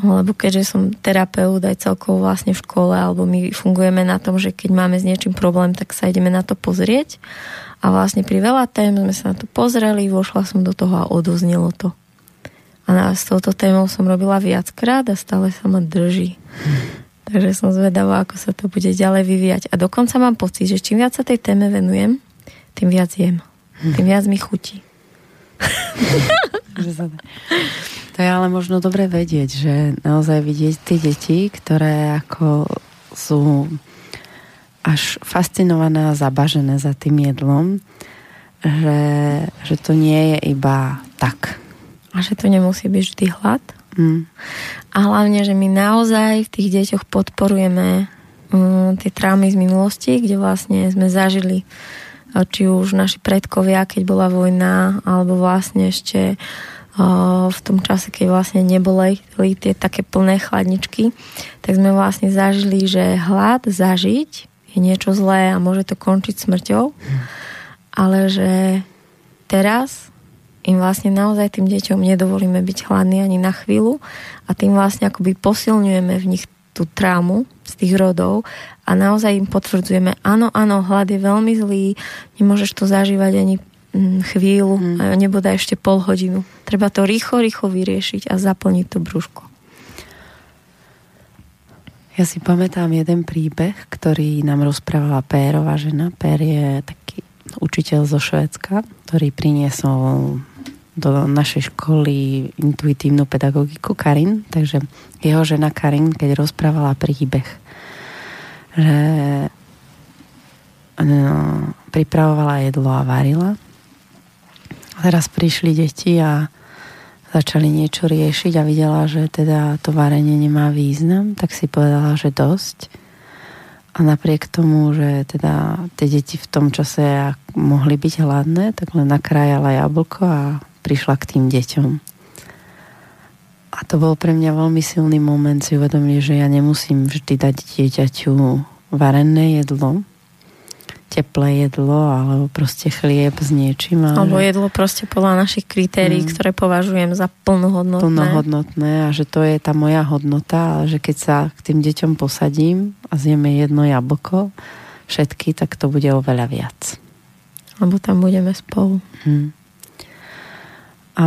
lebo keďže som terapeut aj celkovo vlastne v škole, alebo my fungujeme na tom, že keď máme s niečím problém, tak sa ideme na to pozrieť a vlastne pri veľa tém sme sa na to pozreli, vošla som do toho a odoznelo to. A s touto témou som robila viackrát a stále sa ma drží. Takže som zvedavá, ako sa to bude ďalej vyvíjať. A dokonca mám pocit, že čím viac sa tej téme venujem, tým viac jem. Tým viac mi chutí. to je ale možno dobre vedieť, že naozaj vidieť tie deti, ktoré ako sú až fascinované a zabažené za tým jedlom, že, že to nie je iba tak. A že to nemusí byť vždy hlad. Mm. A hlavne, že my naozaj v tých deťoch podporujeme mm, tie traumy z minulosti, kde vlastne sme zažili či už naši predkovia, keď bola vojna, alebo vlastne ešte v tom čase, keď vlastne neboli tie také plné chladničky, tak sme vlastne zažili, že hlad zažiť je niečo zlé a môže to končiť smrťou, ale že teraz im vlastne naozaj tým deťom nedovolíme byť hladní ani na chvíľu a tým vlastne akoby posilňujeme v nich tú traumu z tých rodov a naozaj im potvrdzujeme, áno, áno, hlad je veľmi zlý, nemôžeš to zažívať ani mm, chvíľu, hmm. a nebude ešte pol hodinu. Treba to rýchlo, rýchlo vyriešiť a zaplniť to brúško. Ja si pamätám jeden príbeh, ktorý nám rozprávala Pérová žena. Pér je taký učiteľ zo Švédska, ktorý priniesol do našej školy intuitívnu pedagogiku Karin, takže jeho žena Karin, keď rozprávala príbeh, že no, pripravovala jedlo a varila. Teraz prišli deti a začali niečo riešiť a videla, že teda to varenie nemá význam, tak si povedala, že dosť a napriek tomu, že teda tie deti v tom čase mohli byť hladné, tak len nakrájala jablko a prišla k tým deťom. A to bol pre mňa veľmi silný moment si uvedomiť, že ja nemusím vždy dať dieťaťu varené jedlo, teplé jedlo alebo proste chlieb s niečím. Ale alebo jedlo proste podľa našich kritérií, mm. ktoré považujem za plnohodnotné. Plnohodnotné a že to je tá moja hodnota, ale že keď sa k tým deťom posadím a zjeme jedno jablko, všetky, tak to bude oveľa viac. Lebo tam budeme spolu. Mm. A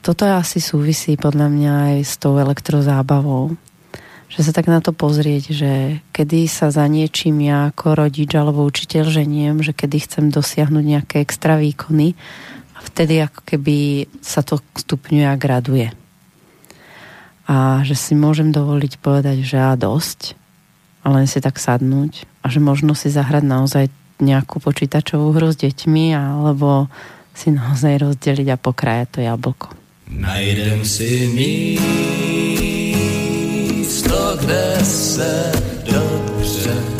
toto asi súvisí podľa mňa aj s tou elektrozábavou že sa tak na to pozrieť, že kedy sa za niečím ja ako rodič alebo učiteľ ženiem, že kedy chcem dosiahnuť nejaké extra výkony a vtedy ako keby sa to stupňuje a graduje. A že si môžem dovoliť povedať, že a dosť, a len si tak sadnúť a že možno si zahrať naozaj nejakú počítačovú hru s deťmi alebo si naozaj rozdeliť a pokrajať to jablko. Najdem si místo, kde se dobře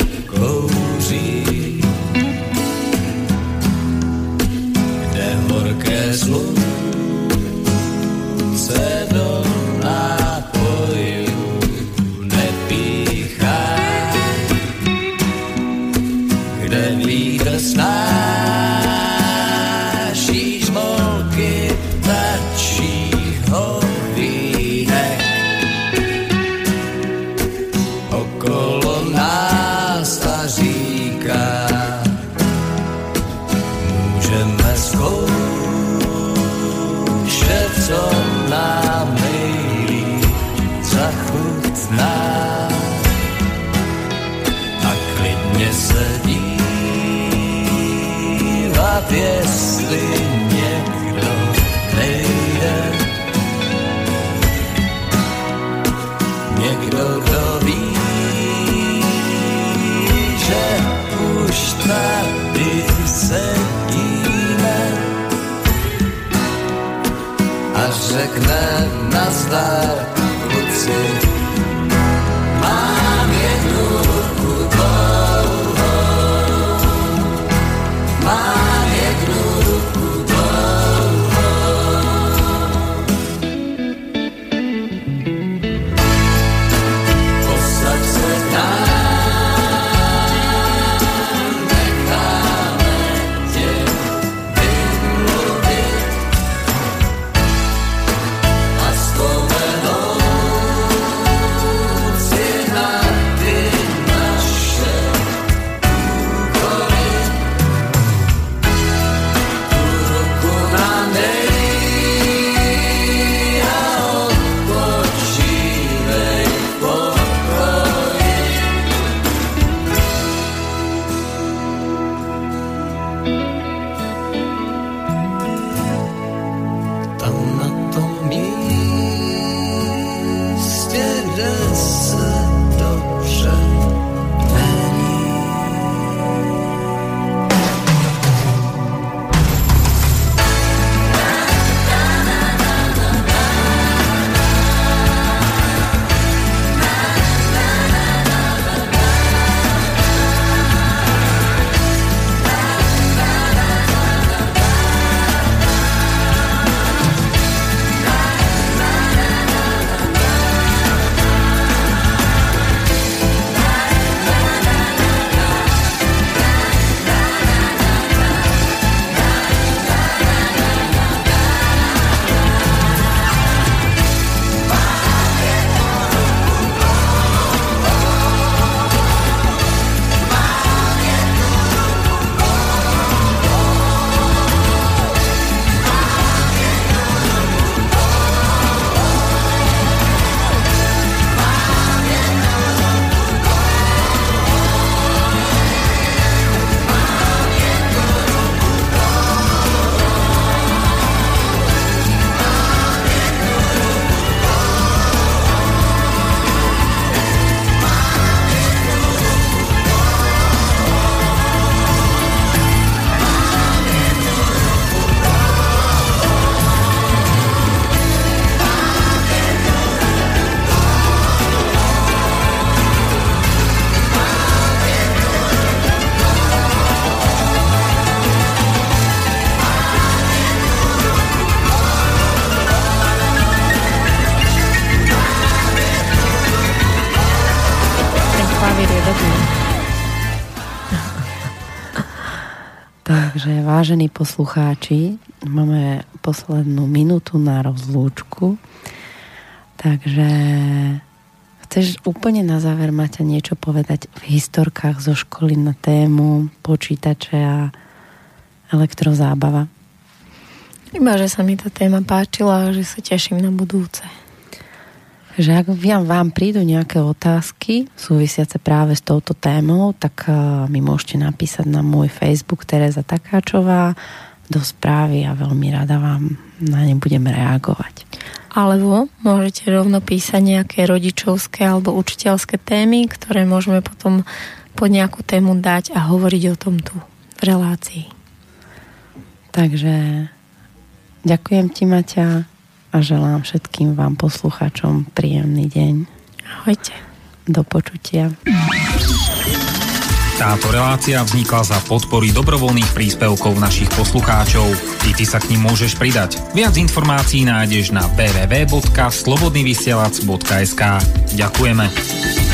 that vážení poslucháči, máme poslednú minútu na rozlúčku. Takže chceš úplne na záver, Maťa, niečo povedať v historkách zo školy na tému počítače a elektrozábava? Iba, že sa mi tá téma páčila a že sa teším na budúce že ak vám prídu nejaké otázky súvisiace práve s touto témou, tak eh, mi môžete napísať na môj Facebook Teresa Takáčová do správy a veľmi rada vám na ne budem reagovať. Alebo môžete rovno písať nejaké rodičovské alebo učiteľské témy, ktoré môžeme potom pod nejakú tému dať a hovoriť o tom tu v relácii. Takže ďakujem ti, Maťa a želám všetkým vám poslucháčom príjemný deň. Ahojte. Do počutia. Táto relácia vznikla za podpory dobrovoľných príspevkov našich poslucháčov. I ty sa k ním môžeš pridať. Viac informácií nájdeš na www.slobodnyvysielac.sk Ďakujeme.